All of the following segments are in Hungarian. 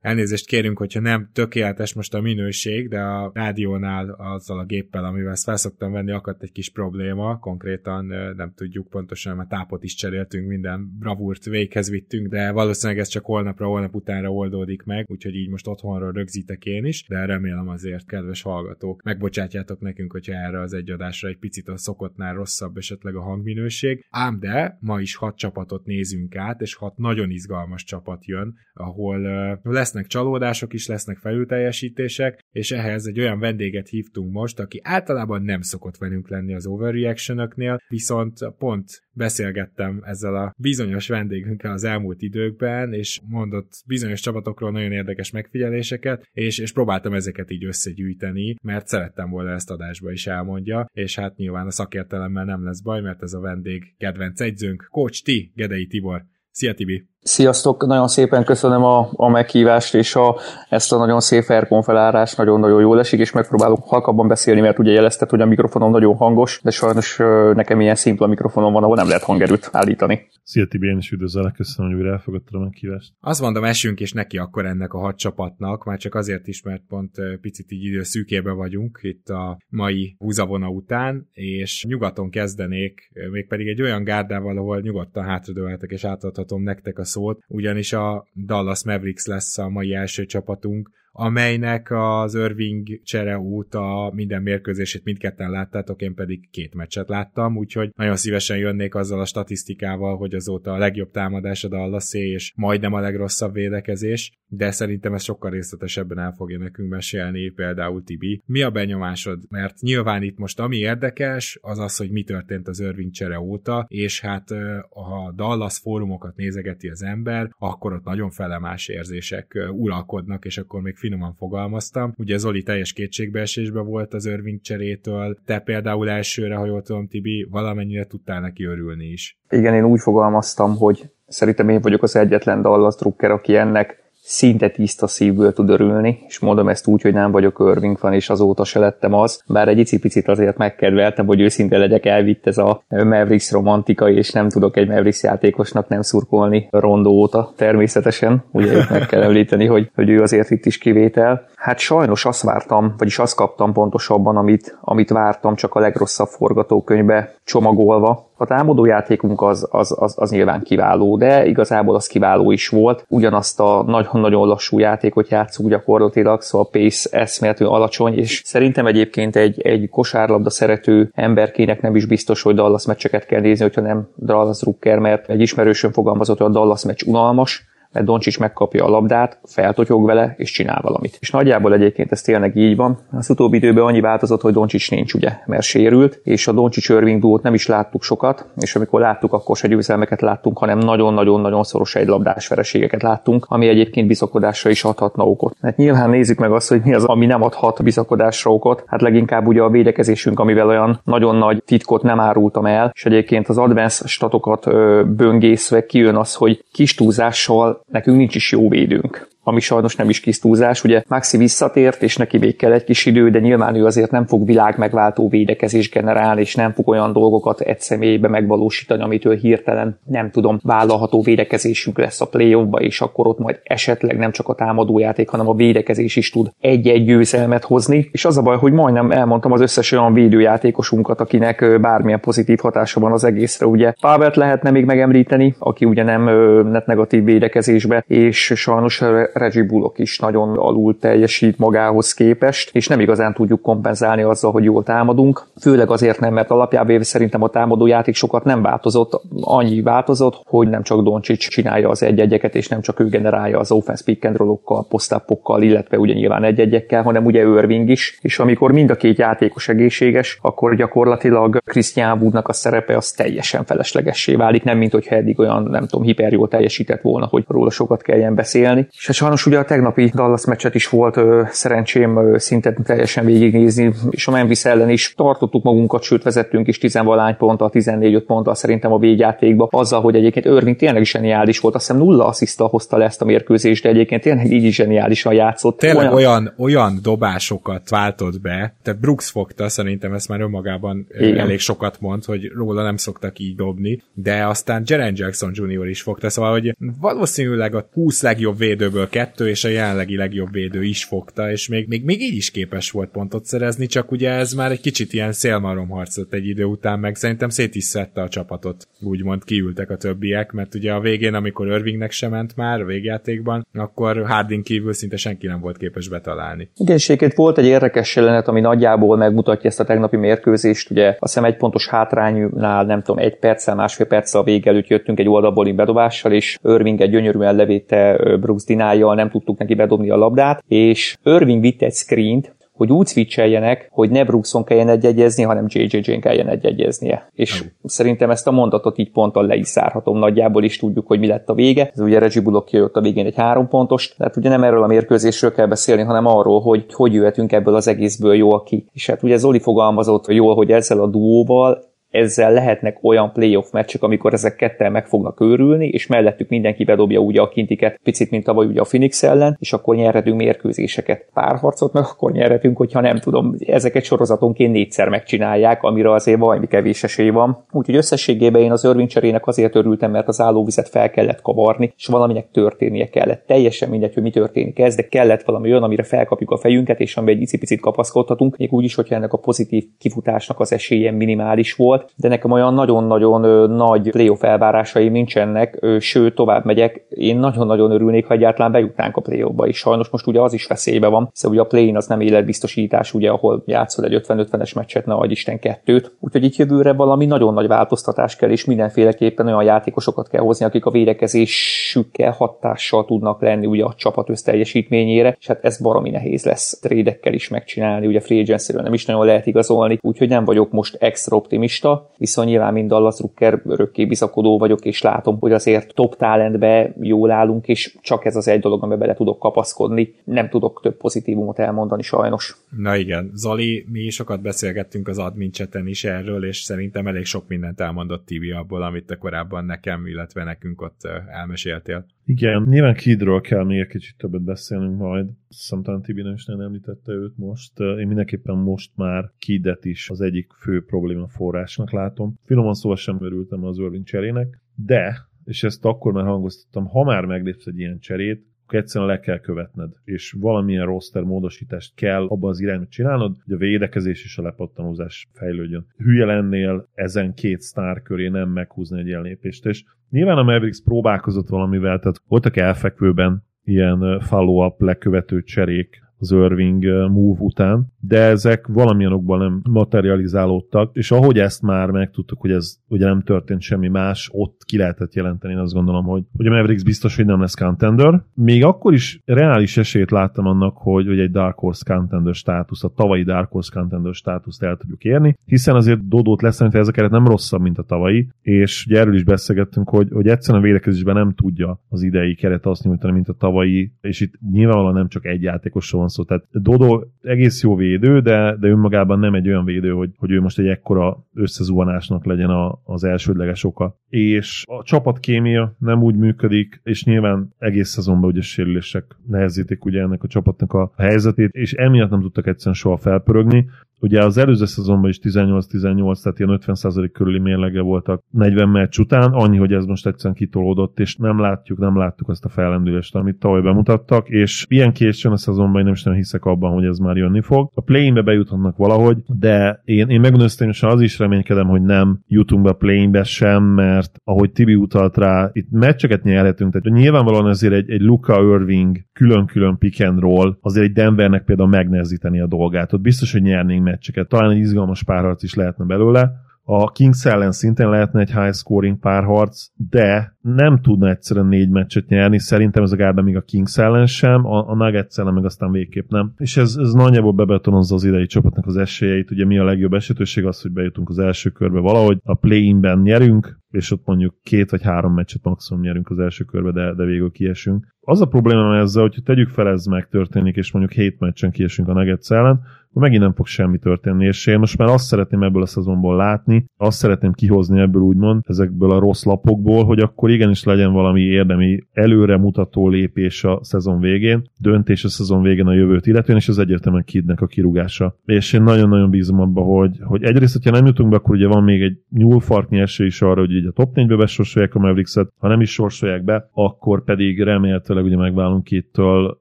Elnézést kérünk, hogyha nem tökéletes most a minőség, de a rádiónál azzal a géppel, amivel ezt felszoktam venni, akadt egy kis probléma. Konkrétan nem tudjuk pontosan, mert tápot is cseréltünk, minden bravúrt véghez vittünk, de valószínűleg ez csak holnapra, holnap utánra oldódik meg, úgyhogy így most otthonról rögzítek én is, de remélem azért, kedves hallgatók, megbocsátjátok nekünk, hogyha erre az egy adásra egy picit a szokottnál rosszabb esetleg a hangminőség. Ám de ma is hat csapatot nézünk át, és hat nagyon izgalmas csapat jön, ahol lesz lesznek csalódások is, lesznek felülteljesítések, és ehhez egy olyan vendéget hívtunk most, aki általában nem szokott velünk lenni az overreaction viszont pont beszélgettem ezzel a bizonyos vendégünkkel az elmúlt időkben, és mondott bizonyos csapatokról nagyon érdekes megfigyeléseket, és, és próbáltam ezeket így összegyűjteni, mert szerettem volna ezt adásba is elmondja, és hát nyilván a szakértelemmel nem lesz baj, mert ez a vendég kedvenc egyzőnk, Coach T, Gedei Tibor. Szia Tibi! Sziasztok, nagyon szépen köszönöm a, a meghívást, és a, ezt a nagyon szép Faircon felállás nagyon-nagyon jól esik, és megpróbálok halkabban beszélni, mert ugye jelezted, hogy a mikrofonom nagyon hangos, de sajnos nekem ilyen szimpla mikrofonom van, ahol nem lehet hangerőt állítani. Szia Tibi, én is üdvözöllek, köszönöm, hogy újra elfogadtad a meghívást. Azt mondom, esünk és neki akkor ennek a hat csapatnak, már csak azért is, mert pont picit így idő szűkébe vagyunk itt a mai húzavona után, és nyugaton kezdenék, mégpedig egy olyan gárdával, ahol nyugodtan hátradőlhetek, és átadhatom nektek a szót, ugyanis a Dallas Mavericks lesz a mai első csapatunk, amelynek az Irving csere óta minden mérkőzését mindketten láttátok, én pedig két meccset láttam, úgyhogy nagyon szívesen jönnék azzal a statisztikával, hogy azóta a legjobb támadás a dallas és majdnem a legrosszabb védekezés, de szerintem ez sokkal részletesebben el fogja nekünk mesélni például Tibi. Mi a benyomásod? Mert nyilván itt most ami érdekes, az az, hogy mi történt az Irving csere óta, és hát ha Dallas fórumokat nézegeti az ember, akkor ott nagyon felemás érzések uralkodnak, és akkor még finoman fogalmaztam. Ugye Zoli teljes kétségbeesésbe volt az Irving cserétől, te például elsőre, ha jól tudom, Tibi, valamennyire tudtál neki örülni is. Igen, én úgy fogalmaztam, hogy szerintem én vagyok az egyetlen Dallas drukker, aki ennek szinte tiszta szívből tud örülni, és mondom ezt úgy, hogy nem vagyok Irving fan, és azóta se lettem az, bár egy icipicit azért megkedveltem, hogy őszinte legyek, elvitt ez a Mavericks romantika, és nem tudok egy Mavericks játékosnak nem szurkolni Rondo óta, természetesen, ugye meg kell említeni, hogy, hogy ő azért itt is kivétel. Hát sajnos azt vártam, vagyis azt kaptam pontosabban, amit, amit vártam, csak a legrosszabb forgatókönyvbe csomagolva, a támadó játékunk az, az, az, az nyilván kiváló, de igazából az kiváló is volt. Ugyanazt a nagyon-nagyon lassú játékot játszunk gyakorlatilag, szóval a pace eszméletlenül alacsony, és szerintem egyébként egy, egy kosárlabda szerető emberkének nem is biztos, hogy Dallas meccseket kell nézni, hogyha nem Dallas Rucker, mert egy ismerősön fogalmazott, hogy a Dallas meccs unalmas, mert Doncsics megkapja a labdát, feltotyog vele, és csinál valamit. És nagyjából egyébként ez tényleg így van. Az utóbbi időben annyi változott, hogy Doncsics nincs, ugye, mert sérült, és a Doncsics Irving duót nem is láttuk sokat, és amikor láttuk, akkor se győzelmeket láttunk, hanem nagyon-nagyon-nagyon szoros egy labdás vereségeket láttunk, ami egyébként bizakodásra is adhatna okot. Hát nyilván nézzük meg azt, hogy mi az, ami nem adhat bizakodásra okot. Hát leginkább ugye a védekezésünk, amivel olyan nagyon nagy titkot nem árultam el, és egyébként az advanced statokat ö, böngészve kijön az, hogy kis túlzással nekünk nincs is jó védőnk ami sajnos nem is kis túlzás. Ugye Maxi visszatért, és neki még kell egy kis idő, de nyilván ő azért nem fog világ megváltó védekezés generálni, és nem fog olyan dolgokat egy személybe megvalósítani, amitől hirtelen nem tudom, vállalható védekezésünk lesz a play és akkor ott majd esetleg nem csak a támadójáték, hanem a védekezés is tud egy-egy győzelmet hozni. És az a baj, hogy majdnem elmondtam az összes olyan védőjátékosunkat, akinek bármilyen pozitív hatása van az egészre. Ugye Pávert lehetne még megemlíteni, aki ugye nem net negatív védekezésbe, és sajnos Reggie Bullock is nagyon alul teljesít magához képest, és nem igazán tudjuk kompenzálni azzal, hogy jól támadunk. Főleg azért nem, mert alapjában véve szerintem a támadó játék sokat nem változott. Annyi változott, hogy nem csak Doncsics csinálja az egy-egyeket, és nem csak ő generálja az offense pick and rollokkal, posztápokkal, illetve ugye nyilván egy-egyekkel, hanem ugye Irving is. És amikor mind a két játékos egészséges, akkor gyakorlatilag Christian Woodnak a szerepe az teljesen feleslegessé válik, nem mint hogyha eddig olyan, nem tudom, hiper jól teljesített volna, hogy róla sokat kelljen beszélni. És sajnos ugye a tegnapi Dallas meccset is volt ö, szerencsém ö, szinte teljesen végignézni, és a Memphis ellen is tartottuk magunkat, sőt vezettünk is 10 valány ponttal, 14-5 ponttal szerintem a végjátékba, azzal, hogy egyébként Irving tényleg zseniális volt, azt hiszem nulla asszisztal hozta le ezt a mérkőzést, de egyébként tényleg így is zseniálisan játszott. Tényleg olyan, olyan, olyan dobásokat váltott be, tehát Brooks fogta, szerintem ezt már önmagában Igen. elég sokat mond, hogy róla nem szoktak így dobni, de aztán Jaren Jackson Jr. is fogta, szóval, hogy valószínűleg a 20 legjobb védőből kettő, és a jelenlegi legjobb védő is fogta, és még, még, még így is képes volt pontot szerezni, csak ugye ez már egy kicsit ilyen szélmaromharcot egy idő után, meg szerintem szét is szedte a csapatot, úgymond kiültek a többiek, mert ugye a végén, amikor Irvingnek sem ment már a végjátékban, akkor Harding kívül szinte senki nem volt képes betalálni. Igen, volt egy érdekes jelenet, ami nagyjából megmutatja ezt a tegnapi mérkőzést, ugye a szem egy pontos hátránynál, nem tudom, egy perccel, másfél perccel a vége előtt jöttünk egy oldalból bedobással, és Irving egy gyönyörűen levéte Brooks Dinájjal, nem tudtuk neki bedobni a labdát, és Irving vitt egy screent, hogy úgy switcheljenek, hogy ne Brookson kelljen egyegyezni, hanem JJ-n kelljen egyegyeznie. És oh. szerintem ezt a mondatot így ponttal le is szárhatom nagyjából, is tudjuk, hogy mi lett a vége. Ez ugye Reggie Bullock jött a végén egy három pontos, tehát ugye nem erről a mérkőzésről kell beszélni, hanem arról, hogy hogy jöhetünk ebből az egészből jól ki. És hát ugye Zoli fogalmazott jól, hogy ezzel a duóval ezzel lehetnek olyan playoff meccsek, amikor ezek kettel meg fognak őrülni, és mellettük mindenki bedobja ugye a kintiket, picit, mint tavaly ugye a Phoenix ellen, és akkor nyerhetünk mérkőzéseket. Párharcot meg akkor nyerhetünk, hogyha nem tudom, ezeket sorozatonként négyszer megcsinálják, amire azért valami kevés esély van. Úgyhogy összességében én az Irving cserének azért örültem, mert az állóvizet fel kellett kavarni, és valaminek történnie kellett. Teljesen mindegy, hogy mi történik ez, de kellett valami olyan, amire felkapjuk a fejünket, és amiben egy picit kapaszkodhatunk, még úgy is, hogyha ennek a pozitív kifutásnak az esélye minimális volt, de nekem olyan nagyon-nagyon nagy playoff elvárásaim nincsenek, sőt, tovább megyek. Én nagyon-nagyon örülnék, ha egyáltalán bejutnánk a playoffba is. Sajnos most ugye az is veszélybe van, hiszen ugye a play az nem életbiztosítás, ugye, ahol játszol egy 50-50-es meccset, ne adj Isten kettőt. Úgyhogy itt jövőre valami nagyon nagy változtatás kell, és mindenféleképpen olyan játékosokat kell hozni, akik a védekezésükkel hatással tudnak lenni ugye a csapat összteljesítményére, és hát ez baromi nehéz lesz trédekkel is megcsinálni, ugye free nem is nagyon lehet igazolni, úgyhogy nem vagyok most extra optimista, viszont nyilván mind Dallas Rucker örökké bizakodó vagyok, és látom, hogy azért top talentbe jól állunk, és csak ez az egy dolog, amiben bele tudok kapaszkodni. Nem tudok több pozitívumot elmondani sajnos. Na igen, Zali, mi sokat beszélgettünk az admin cseten is erről, és szerintem elég sok mindent elmondott TV abból, amit te korábban nekem, illetve nekünk ott elmeséltél. Igen, nyilván Kidról kell még egy kicsit többet beszélnünk majd. Szerintem Tibi nem is nem említette őt most. Én mindenképpen most már Kidet is az egyik fő probléma forrásnak látom. Finoman szóval sem örültem az Irving cserének, de, és ezt akkor már hangoztattam, ha már meglépsz egy ilyen cserét, akkor egyszerűen le kell követned, és valamilyen roster módosítást kell abba az irányba csinálnod, hogy a védekezés és a lepattanózás fejlődjön. Hülye lennél ezen két sztár köré nem meghúzni egy ilyen lépést, és nyilván a Mavericks próbálkozott valamivel, tehát voltak elfekvőben ilyen follow-up lekövető cserék, az Irving move után, de ezek valamilyen okban nem materializálódtak, és ahogy ezt már megtudtuk, hogy ez ugye nem történt semmi más, ott ki lehetett jelenteni, én azt gondolom, hogy, hogy a Mavericks biztos, hogy nem lesz contender. Még akkor is reális esélyt láttam annak, hogy, hogy egy Dark Horse contender státusz, a tavalyi Dark Horse contender státuszt el tudjuk érni, hiszen azért Dodót leszámítva ez a keret nem rosszabb, mint a tavalyi, és ugye erről is beszélgettünk, hogy, hogy egyszerűen a védekezésben nem tudja az idei keret azt nyújtani, mint a tavalyi, és itt nyilvánvalóan nem csak egy játékosról van szó, tehát Dodo egész jó védő, de, de önmagában nem egy olyan védő, hogy, hogy ő most egy ekkora összezuhanásnak legyen a, az elsődleges oka. És a csapatkémia nem úgy működik, és nyilván egész szezonban ugye sérülések nehezítik ugye ennek a csapatnak a helyzetét, és emiatt nem tudtak egyszerűen soha felpörögni. Ugye az előző szezonban is 18-18, tehát ilyen 50% körüli mérlege voltak 40 meccs után, annyi, hogy ez most egyszerűen kitolódott, és nem látjuk, nem láttuk azt a fellendülést, amit tavaly bemutattak, és ilyen későn a szezonban én nem is nem hiszek abban, hogy ez már jönni fog. A play-inbe bejuthatnak valahogy, de én, én megmondom az is reménykedem, hogy nem jutunk be a play-inbe sem, mert mert ahogy Tibi utalt rá, itt meccseket nyerhetünk, tehát nyilvánvalóan azért egy, egy Luka Irving külön-külön pick and roll azért egy Denvernek például megnehezíteni a dolgát. Ott biztos, hogy nyernénk meccseket. Talán egy izgalmas párharc is lehetne belőle. A Kings ellen szintén lehetne egy high scoring párharc, de nem tudna egyszerűen négy meccset nyerni, szerintem ez a gárda még a Kings ellen sem, a, a Nuggets ellen meg aztán végképp nem. És ez, ez nagyjából bebetonozza az idei csapatnak az esélyeit, ugye mi a legjobb esetőség az, hogy bejutunk az első körbe valahogy, a play-inben nyerünk, és ott mondjuk két vagy három meccset maximum nyerünk az első körbe, de, de végül kiesünk. Az a probléma ezzel, hogy tegyük fel ez megtörténik, és mondjuk hét meccsen kiesünk a Nuggets ellen, megint nem fog semmi történni, és én most már azt szeretném ebből a szezonból látni, azt szeretném kihozni ebből úgymond, ezekből a rossz lapokból, hogy akkor igenis legyen valami érdemi előre mutató lépés a szezon végén, döntés a szezon végén a jövőt illetően, és az egyértelműen kidnek a kirúgása. És én nagyon-nagyon bízom abba, hogy, hogy egyrészt, hogyha nem jutunk be, akkor ugye van még egy nyúlfarknyi esély is arra, hogy így a top 4-be besorsolják a Mavericks-et, ha nem is sorsolják be, akkor pedig remélhetőleg ugye megválunk ittől,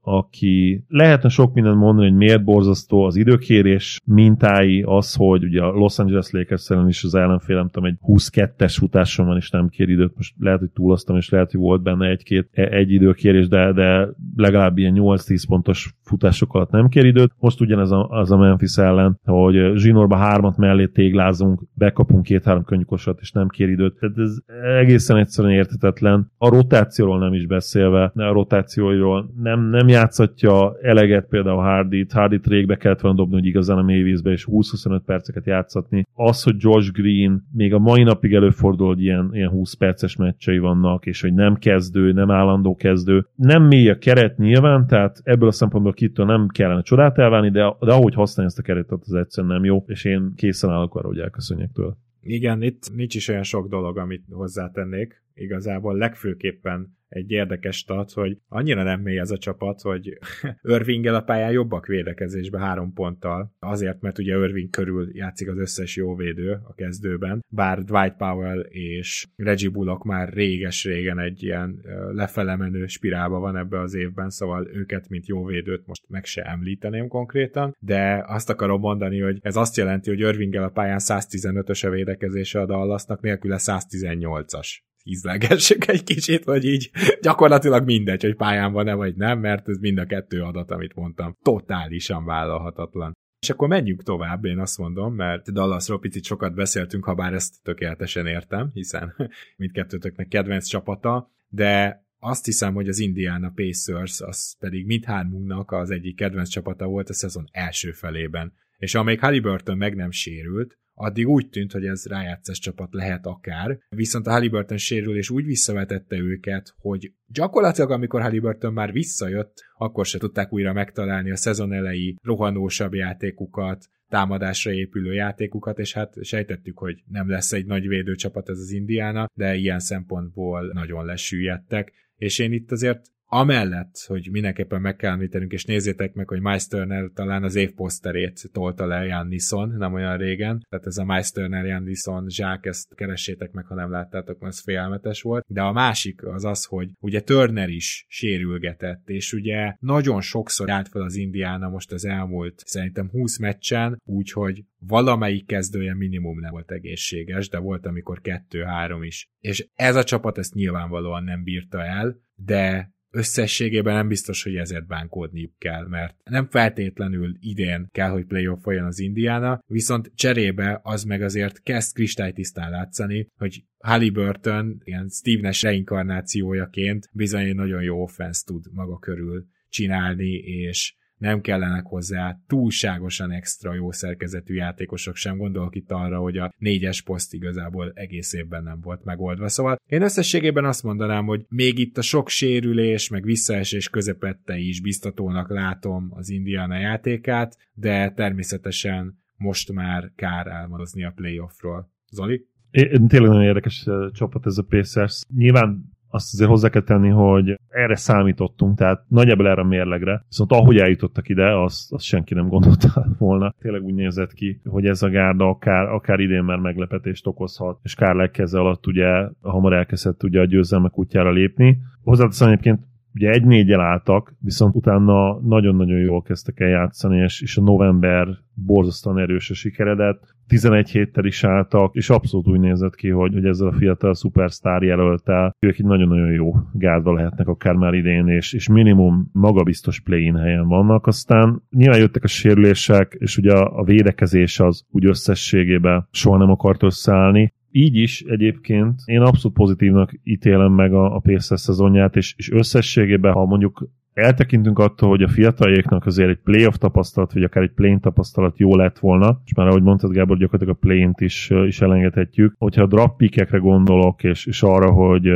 aki lehetne sok mindent mondani, hogy miért borzasztó az időkérés mintái, az, hogy ugye a Los Angeles Lakers is az ellenfél, nem tudom, egy 22-es futáson van, és nem kér időt. Most lehet, hogy túloztam, és lehet, hogy volt benne egy-két egy időkérés, de, de legalább ilyen 8-10 pontos futások alatt nem kér időt. Most ugyanez a, az a Memphis ellen, hogy zsinórba hármat mellé téglázunk, bekapunk két-három könnyűkosat, és nem kér időt. Tehát ez egészen egyszerűen értetetlen. A rotációról nem is beszélve, a rotációiról nem, nem játszatja eleget például Hardy-t, Hardy-t régbe kellett volna dobni, hogy igazán a mélyvízbe, és 20-25 perceket játszatni. Az, hogy Josh Green még a mai napig előfordul, hogy ilyen, ilyen 20 perces meccsei vannak, és hogy nem kezdő, nem állandó kezdő. Nem mély a keret nyilván, tehát ebből a szempontból kitől nem kellene csodát elválni, de, de ahogy használja ezt a keretet, az egyszerűen nem jó, és én készen állok arra, hogy elköszönjek tőle. Igen, itt nincs is olyan sok dolog, amit hozzátennék. Igazából legfőképpen egy érdekes stat, hogy annyira nem mély ez a csapat, hogy Irvinggel a pályán jobbak védekezésbe három ponttal, azért, mert ugye Irving körül játszik az összes jó védő a kezdőben, bár Dwight Powell és Reggie Bullock már réges-régen egy ilyen lefele menő spirálba van ebbe az évben, szóval őket, mint jó védőt most meg se említeném konkrétan, de azt akarom mondani, hogy ez azt jelenti, hogy Irvinggel a pályán 115-ös a védekezése a Dallasnak, nélküle 118-as ízlelgessük egy kicsit, hogy így gyakorlatilag mindegy, hogy pályán van-e vagy nem, mert ez mind a kettő adat, amit mondtam, totálisan vállalhatatlan. És akkor menjünk tovább, én azt mondom, mert Dallasról picit sokat beszéltünk, ha bár ezt tökéletesen értem, hiszen mindkettőtöknek kedvenc csapata, de azt hiszem, hogy az Indiana Pacers, az pedig mindhármunknak az egyik kedvenc csapata volt a szezon első felében. És amíg Halliburton meg nem sérült, addig úgy tűnt, hogy ez rájátszás csapat lehet akár, viszont a Halliburton sérül és úgy visszavetette őket, hogy gyakorlatilag amikor Halliburton már visszajött, akkor se tudták újra megtalálni a szezon elejé rohanósabb játékukat, támadásra épülő játékukat, és hát sejtettük, hogy nem lesz egy nagy védőcsapat ez az Indiana, de ilyen szempontból nagyon lesüllyedtek, és én itt azért amellett, hogy mindenképpen meg kell említenünk, és nézzétek meg, hogy Miles Turner talán az év poszterét tolta le Jannison, nem olyan régen, tehát ez a Miles Turner, Jannison, Zsák, ezt keressétek meg, ha nem láttátok, mert ez félelmetes volt, de a másik az az, hogy ugye Turner is sérülgetett, és ugye nagyon sokszor állt fel az Indiana most az elmúlt szerintem 20 meccsen, úgyhogy valamelyik kezdője minimum nem volt egészséges, de volt amikor kettő-három is. És ez a csapat ezt nyilvánvalóan nem bírta el, de összességében nem biztos, hogy ezért bánkódniuk kell, mert nem feltétlenül idén kell, hogy playoff folyjon az Indiana, viszont cserébe az meg azért kezd kristálytisztán látszani, hogy Halliburton ilyen Steve Nash reinkarnációjaként bizony nagyon jó offense tud maga körül csinálni, és nem kellenek hozzá túlságosan extra jó szerkezetű játékosok sem. Gondolok itt arra, hogy a négyes poszt igazából egész évben nem volt megoldva. Szóval én összességében azt mondanám, hogy még itt a sok sérülés, meg visszaesés közepette is biztatónak látom az Indiana játékát, de természetesen most már kár álmodozni a playoffról. Zoli? É, tényleg nagyon érdekes csapat ez a Pacers. Nyilván azt azért hozzá kell tenni, hogy erre számítottunk, tehát nagyjából erre a mérlegre, viszont ahogy eljutottak ide, azt, azt senki nem gondolta volna. Tényleg úgy nézett ki, hogy ez a gárda akár, akár idén már meglepetést okozhat, és Kár legkeze alatt ugye hamar elkezdett ugye a győzelmek útjára lépni. Hozzáteszem egyébként ugye egy négyel álltak, viszont utána nagyon-nagyon jól kezdtek el játszani, és, és a november borzasztóan erős a sikeredet. 11 héttel is álltak, és abszolút úgy nézett ki, hogy, hogy ezzel a fiatal szupersztár jelöltel ők egy nagyon-nagyon jó gárda lehetnek akár már idén, és, és minimum magabiztos play-in helyen vannak. Aztán nyilván jöttek a sérülések, és ugye a, a védekezés az úgy összességében soha nem akart összeállni. Így is egyébként én abszolút pozitívnak ítélem meg a, a Pacers szezonját, és, és összességében, ha mondjuk eltekintünk attól, hogy a fiataljaiknak azért egy playoff tapasztalat, vagy akár egy play tapasztalat jó lett volna, és már ahogy mondtad Gábor, gyakorlatilag a play is, is elengedhetjük. Hogyha a draft gondolok, és, és arra, hogy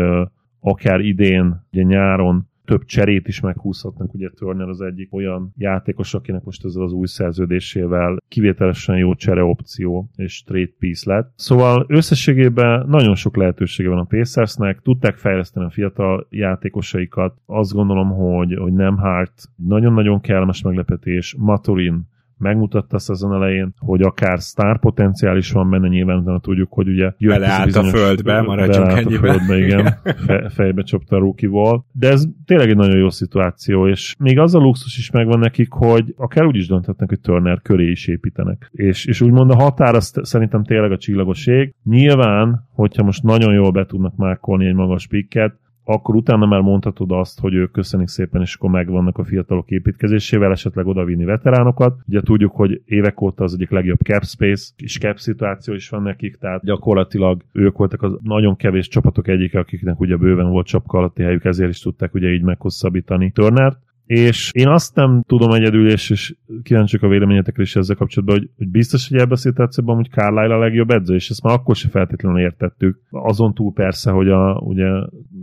akár idén, ugye nyáron több cserét is meghúzhatnak, ugye Turner az egyik olyan játékos, akinek most ezzel az új szerződésével kivételesen jó csere opció és trade piece lett. Szóval összességében nagyon sok lehetősége van a Pacersnek, tudták fejleszteni a fiatal játékosaikat, azt gondolom, hogy, hogy nem Hart nagyon-nagyon kellemes meglepetés, Maturin megmutatta a szezon elején, hogy akár sztár potenciál is van benne, nyilván utána tudjuk, hogy ugye jött Beleállt a földbe, maradjunk ennyiben. A földbe, igen, fe, fejbe csapta a rookie de ez tényleg egy nagyon jó szituáció, és még az a luxus is megvan nekik, hogy akár úgy is dönthetnek, hogy Turner köré is építenek. És, és úgymond a határ az szerintem tényleg a csillagoség. Nyilván, hogyha most nagyon jól be tudnak mákolni egy magas pikket, akkor utána már mondhatod azt, hogy ők köszönik szépen, és akkor megvannak a fiatalok építkezésével, esetleg odavinni veteránokat. Ugye tudjuk, hogy évek óta az egyik legjobb cap space, és cap szituáció is van nekik, tehát gyakorlatilag ők voltak az nagyon kevés csapatok egyike, akiknek ugye bőven volt csapka alatti helyük, ezért is tudták ugye így meghosszabbítani Turnert és én azt nem tudom egyedül, és, és kíváncsiak a véleményetekre is ezzel kapcsolatban, hogy, hogy biztos, hogy ebben a szituációban, hogy Carlisle a legjobb edző, és ezt már akkor sem feltétlenül értettük. Azon túl persze, hogy a, ugye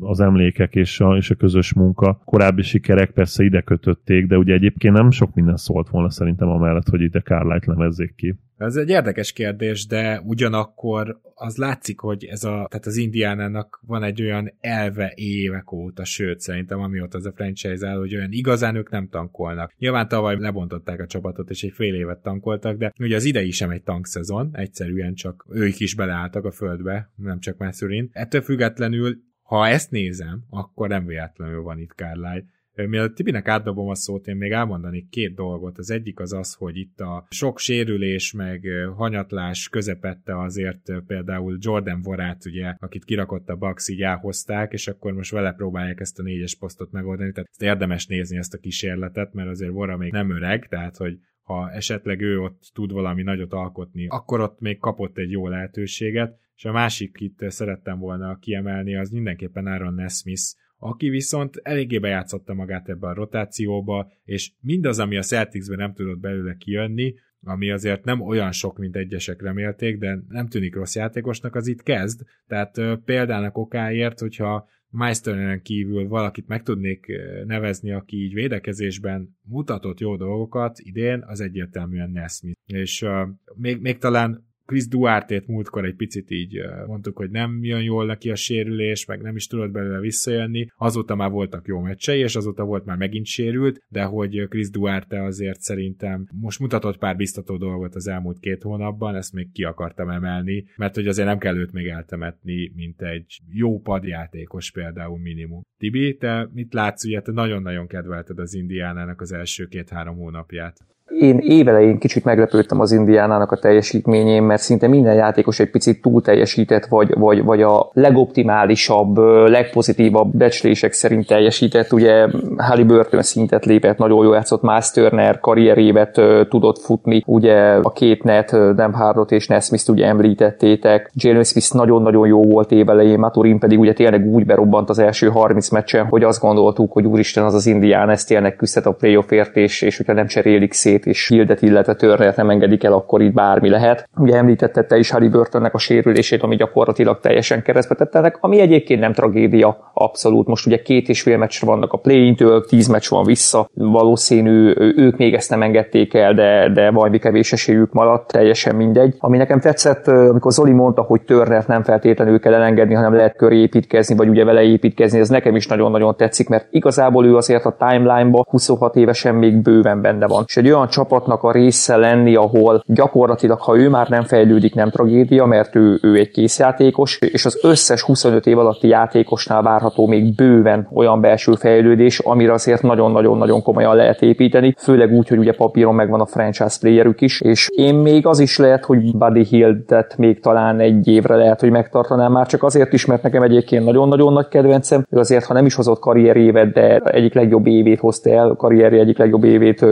az emlékek és a, és a közös munka, korábbi sikerek persze ide kötötték, de ugye egyébként nem sok minden szólt volna szerintem amellett, hogy ide Carlisle nevezzék ki. Ez egy érdekes kérdés, de ugyanakkor az látszik, hogy ez a, tehát az Indiánának van egy olyan elve évek óta, sőt szerintem amióta az a franchise áll, hogy olyan igazán ők nem tankolnak. Nyilván tavaly lebontották a csapatot, és egy fél évet tankoltak, de ugye az idei sem egy tankszezon, egyszerűen csak ők is beleálltak a földbe, nem csak Messurin. Ettől függetlenül ha ezt nézem, akkor nem véletlenül van itt Carlisle. Mielőtt Tibinek átdobom a szót, én még elmondanék két dolgot. Az egyik az az, hogy itt a sok sérülés meg hanyatlás közepette azért például Jordan Vorát, ugye, akit kirakott a Bucks, így elhozták, és akkor most vele próbálják ezt a négyes posztot megoldani. Tehát ezt érdemes nézni ezt a kísérletet, mert azért Vora még nem öreg, tehát hogy ha esetleg ő ott tud valami nagyot alkotni, akkor ott még kapott egy jó lehetőséget, és a másik itt szerettem volna kiemelni, az mindenképpen Aaron Nesmith, aki viszont eléggé bejátszotta magát ebbe a rotációba, és mindaz, ami a Celticsben nem tudott belőle kijönni, ami azért nem olyan sok, mint egyesek remélték, de nem tűnik rossz játékosnak, az itt kezd. Tehát példának okáért, hogyha Meisterneren kívül valakit meg tudnék nevezni, aki így védekezésben mutatott jó dolgokat idén, az egyértelműen Nesmith. És uh, még, még talán Chris Duarte-t múltkor egy picit így mondtuk, hogy nem jön jól neki a sérülés, meg nem is tudott belőle visszajönni. Azóta már voltak jó meccsei, és azóta volt már megint sérült, de hogy Chris Duarte azért szerintem most mutatott pár biztató dolgot az elmúlt két hónapban, ezt még ki akartam emelni, mert hogy azért nem kell őt még eltemetni, mint egy jó padjátékos például minimum. Tibi, te mit látsz, ugye te nagyon-nagyon kedvelted az Indiánának az első két-három hónapját. Én évelején kicsit meglepődtem az Indiánának a teljesítményén, mert szinte minden játékos egy picit túl teljesített, vagy, vagy, vagy a legoptimálisabb, legpozitívabb becslések szerint teljesített. Ugye Halliburton szintet lépett, nagyon jól játszott, Miles Turner karrierévet tudott futni, ugye a két net, nem Hardot és Nesmith-t ugye említettétek, Jalen Smith nagyon-nagyon jó volt évelején, Maturin pedig ugye tényleg úgy berobbant az első 30 meccsen, hogy azt gondoltuk, hogy úristen az az Indián, ez tényleg küzdhet a playoffért, és, és hogyha nem cserélik szét, Kelsey-t és Hildet, illetve Törnert nem engedik el, akkor itt bármi lehet. Ugye említette te is Harry Burtonnek a sérülését, ami gyakorlatilag teljesen keresztbe tettenek, ami egyébként nem tragédia, abszolút. Most ugye két és fél meccsre vannak a play-intől, tíz meccs van vissza, valószínű ők még ezt nem engedték el, de, de valami kevés esélyük maradt, teljesen mindegy. Ami nekem tetszett, amikor Zoli mondta, hogy Törnert nem feltétlenül kell elengedni, hanem lehet köré építkezni, vagy ugye vele építkezni, ez nekem is nagyon-nagyon tetszik, mert igazából ő azért a timeline-ba 26 évesen még bőven benne van. És egy olyan olyan csapatnak a része lenni, ahol gyakorlatilag, ha ő már nem fejlődik, nem tragédia, mert ő, ő egy készjátékos, és az összes 25 év alatti játékosnál várható még bőven olyan belső fejlődés, amire azért nagyon-nagyon-nagyon komolyan lehet építeni, főleg úgy, hogy ugye papíron megvan a franchise playerük is, és én még az is lehet, hogy Buddy Hill-et még talán egy évre lehet, hogy megtartanám már csak azért is, mert nekem egyébként nagyon-nagyon nagy kedvencem, ő azért, ha nem is hozott karrierévet, de egyik legjobb évét hozta el, karrieri egyik legjobb évét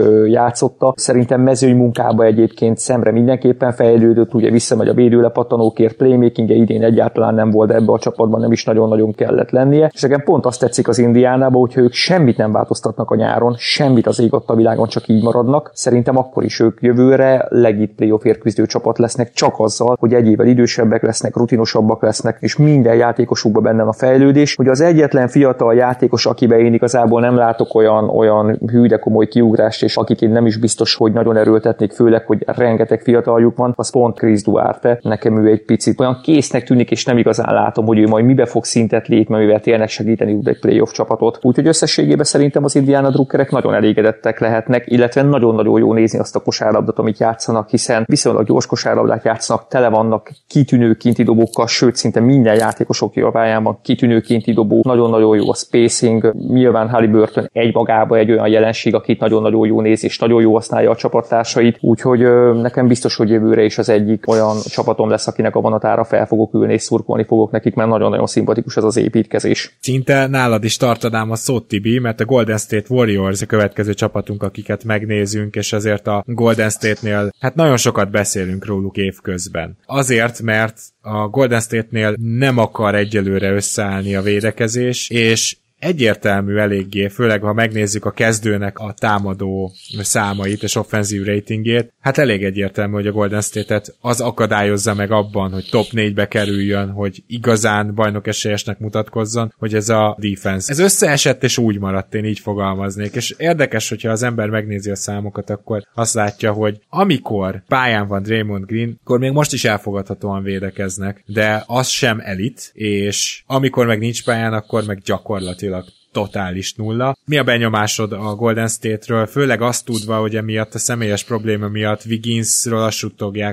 játszotta. Szerintem mezőny munkába egyébként szemre mindenképpen fejlődött, ugye visszamegy a védőlepattanókért, playmakingje idén egyáltalán nem volt ebbe a csapatban, nem is nagyon-nagyon kellett lennie. És nekem pont azt tetszik az Indiánában, hogyha ők semmit nem változtatnak a nyáron, semmit az ég a világon, csak így maradnak. Szerintem akkor is ők jövőre legit playoffért küzdő csapat lesznek, csak azzal, hogy egy évvel idősebbek lesznek, rutinosabbak lesznek, és minden játékosukban benne a fejlődés. Hogy az egyetlen fiatal játékos, akiben én igazából nem látok olyan, olyan hű, de komoly kiugrást, és akit én nem is biztos, hogy nagyon erőltetnék, főleg, hogy rengeteg fiataljuk van, az pont Chris Duarte. Nekem ő egy picit olyan késznek tűnik, és nem igazán látom, hogy ő majd mibe fog szintet lépni, mivel tényleg segíteni tud egy playoff csapatot. Úgyhogy összességében szerintem az Indiana drukkerek nagyon elégedettek lehetnek, illetve nagyon-nagyon jó nézni azt a kosárlabdát, amit játszanak, hiszen viszonylag gyors kosárlabdát játszanak, tele vannak kitűnő kinti dobókkal, sőt szinte minden játékosok javájában kitűnő kinti dobó, nagyon-nagyon jó a spacing, nyilván Halliburton egy magába egy olyan jelenség, akit nagyon-nagyon jó néz és nagyon jó használja a csapattársait, úgyhogy nekem biztos, hogy jövőre is az egyik olyan csapatom lesz, akinek a vonatára fel fogok ülni és szurkolni fogok nekik, mert nagyon-nagyon szimpatikus ez az építkezés. Szinte nálad is tartanám a szót, Tibi, mert a Golden State Warriors a következő csapatunk, akiket megnézünk, és azért a Golden State-nél hát nagyon sokat beszélünk róluk évközben. Azért, mert a Golden State-nél nem akar egyelőre összeállni a védekezés, és egyértelmű eléggé, főleg ha megnézzük a kezdőnek a támadó számait és offenzív ratingét, hát elég egyértelmű, hogy a Golden State-et az akadályozza meg abban, hogy top 4-be kerüljön, hogy igazán bajnok esélyesnek mutatkozzon, hogy ez a defense. Ez összeesett és úgy maradt, én így fogalmaznék. És érdekes, hogyha az ember megnézi a számokat, akkor azt látja, hogy amikor pályán van Draymond Green, akkor még most is elfogadhatóan védekeznek, de az sem elit, és amikor meg nincs pályán, akkor meg gyakorlatilag totális nulla. Mi a benyomásod a Golden State-ről, főleg azt tudva, hogy emiatt a személyes probléma miatt Wigginsről azt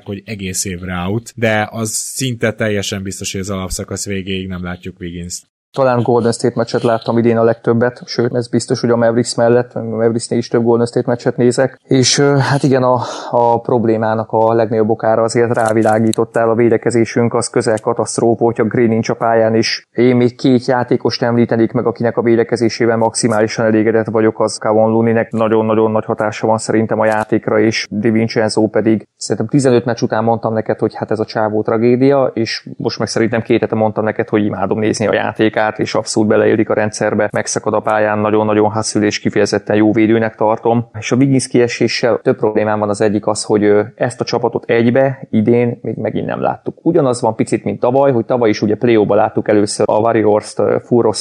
hogy egész évre out, de az szinte teljesen biztos, hogy az alapszakasz végéig nem látjuk Wiggins-t. Talán Golden State meccset láttam idén a legtöbbet, sőt, ez biztos, hogy a Mavericks mellett, a Mavericksnél is több Golden State meccset nézek. És hát igen, a, a problémának a legnagyobb okára azért rávilágítottál a védekezésünk, az közel katasztrófa, hogyha Green nincs a pályán is. Én még két játékost említenék meg, akinek a védekezésével maximálisan elégedett vagyok, az Kavon Luninek nagyon-nagyon nagy hatása van szerintem a játékra, és Di Vincenzo pedig szerintem 15 meccs után mondtam neked, hogy hát ez a csávó tragédia, és most meg szerintem két hete mondtam neked, hogy imádom nézni a játékát át, és abszolút beleélik a rendszerbe, megszakad a pályán, nagyon-nagyon haszül és kifejezetten jó védőnek tartom. És a Wiggins kieséssel több problémám van az egyik az, hogy ezt a csapatot egybe idén még megint nem láttuk. Ugyanaz van picit, mint tavaly, hogy tavaly is ugye play láttuk először a Warriors-t full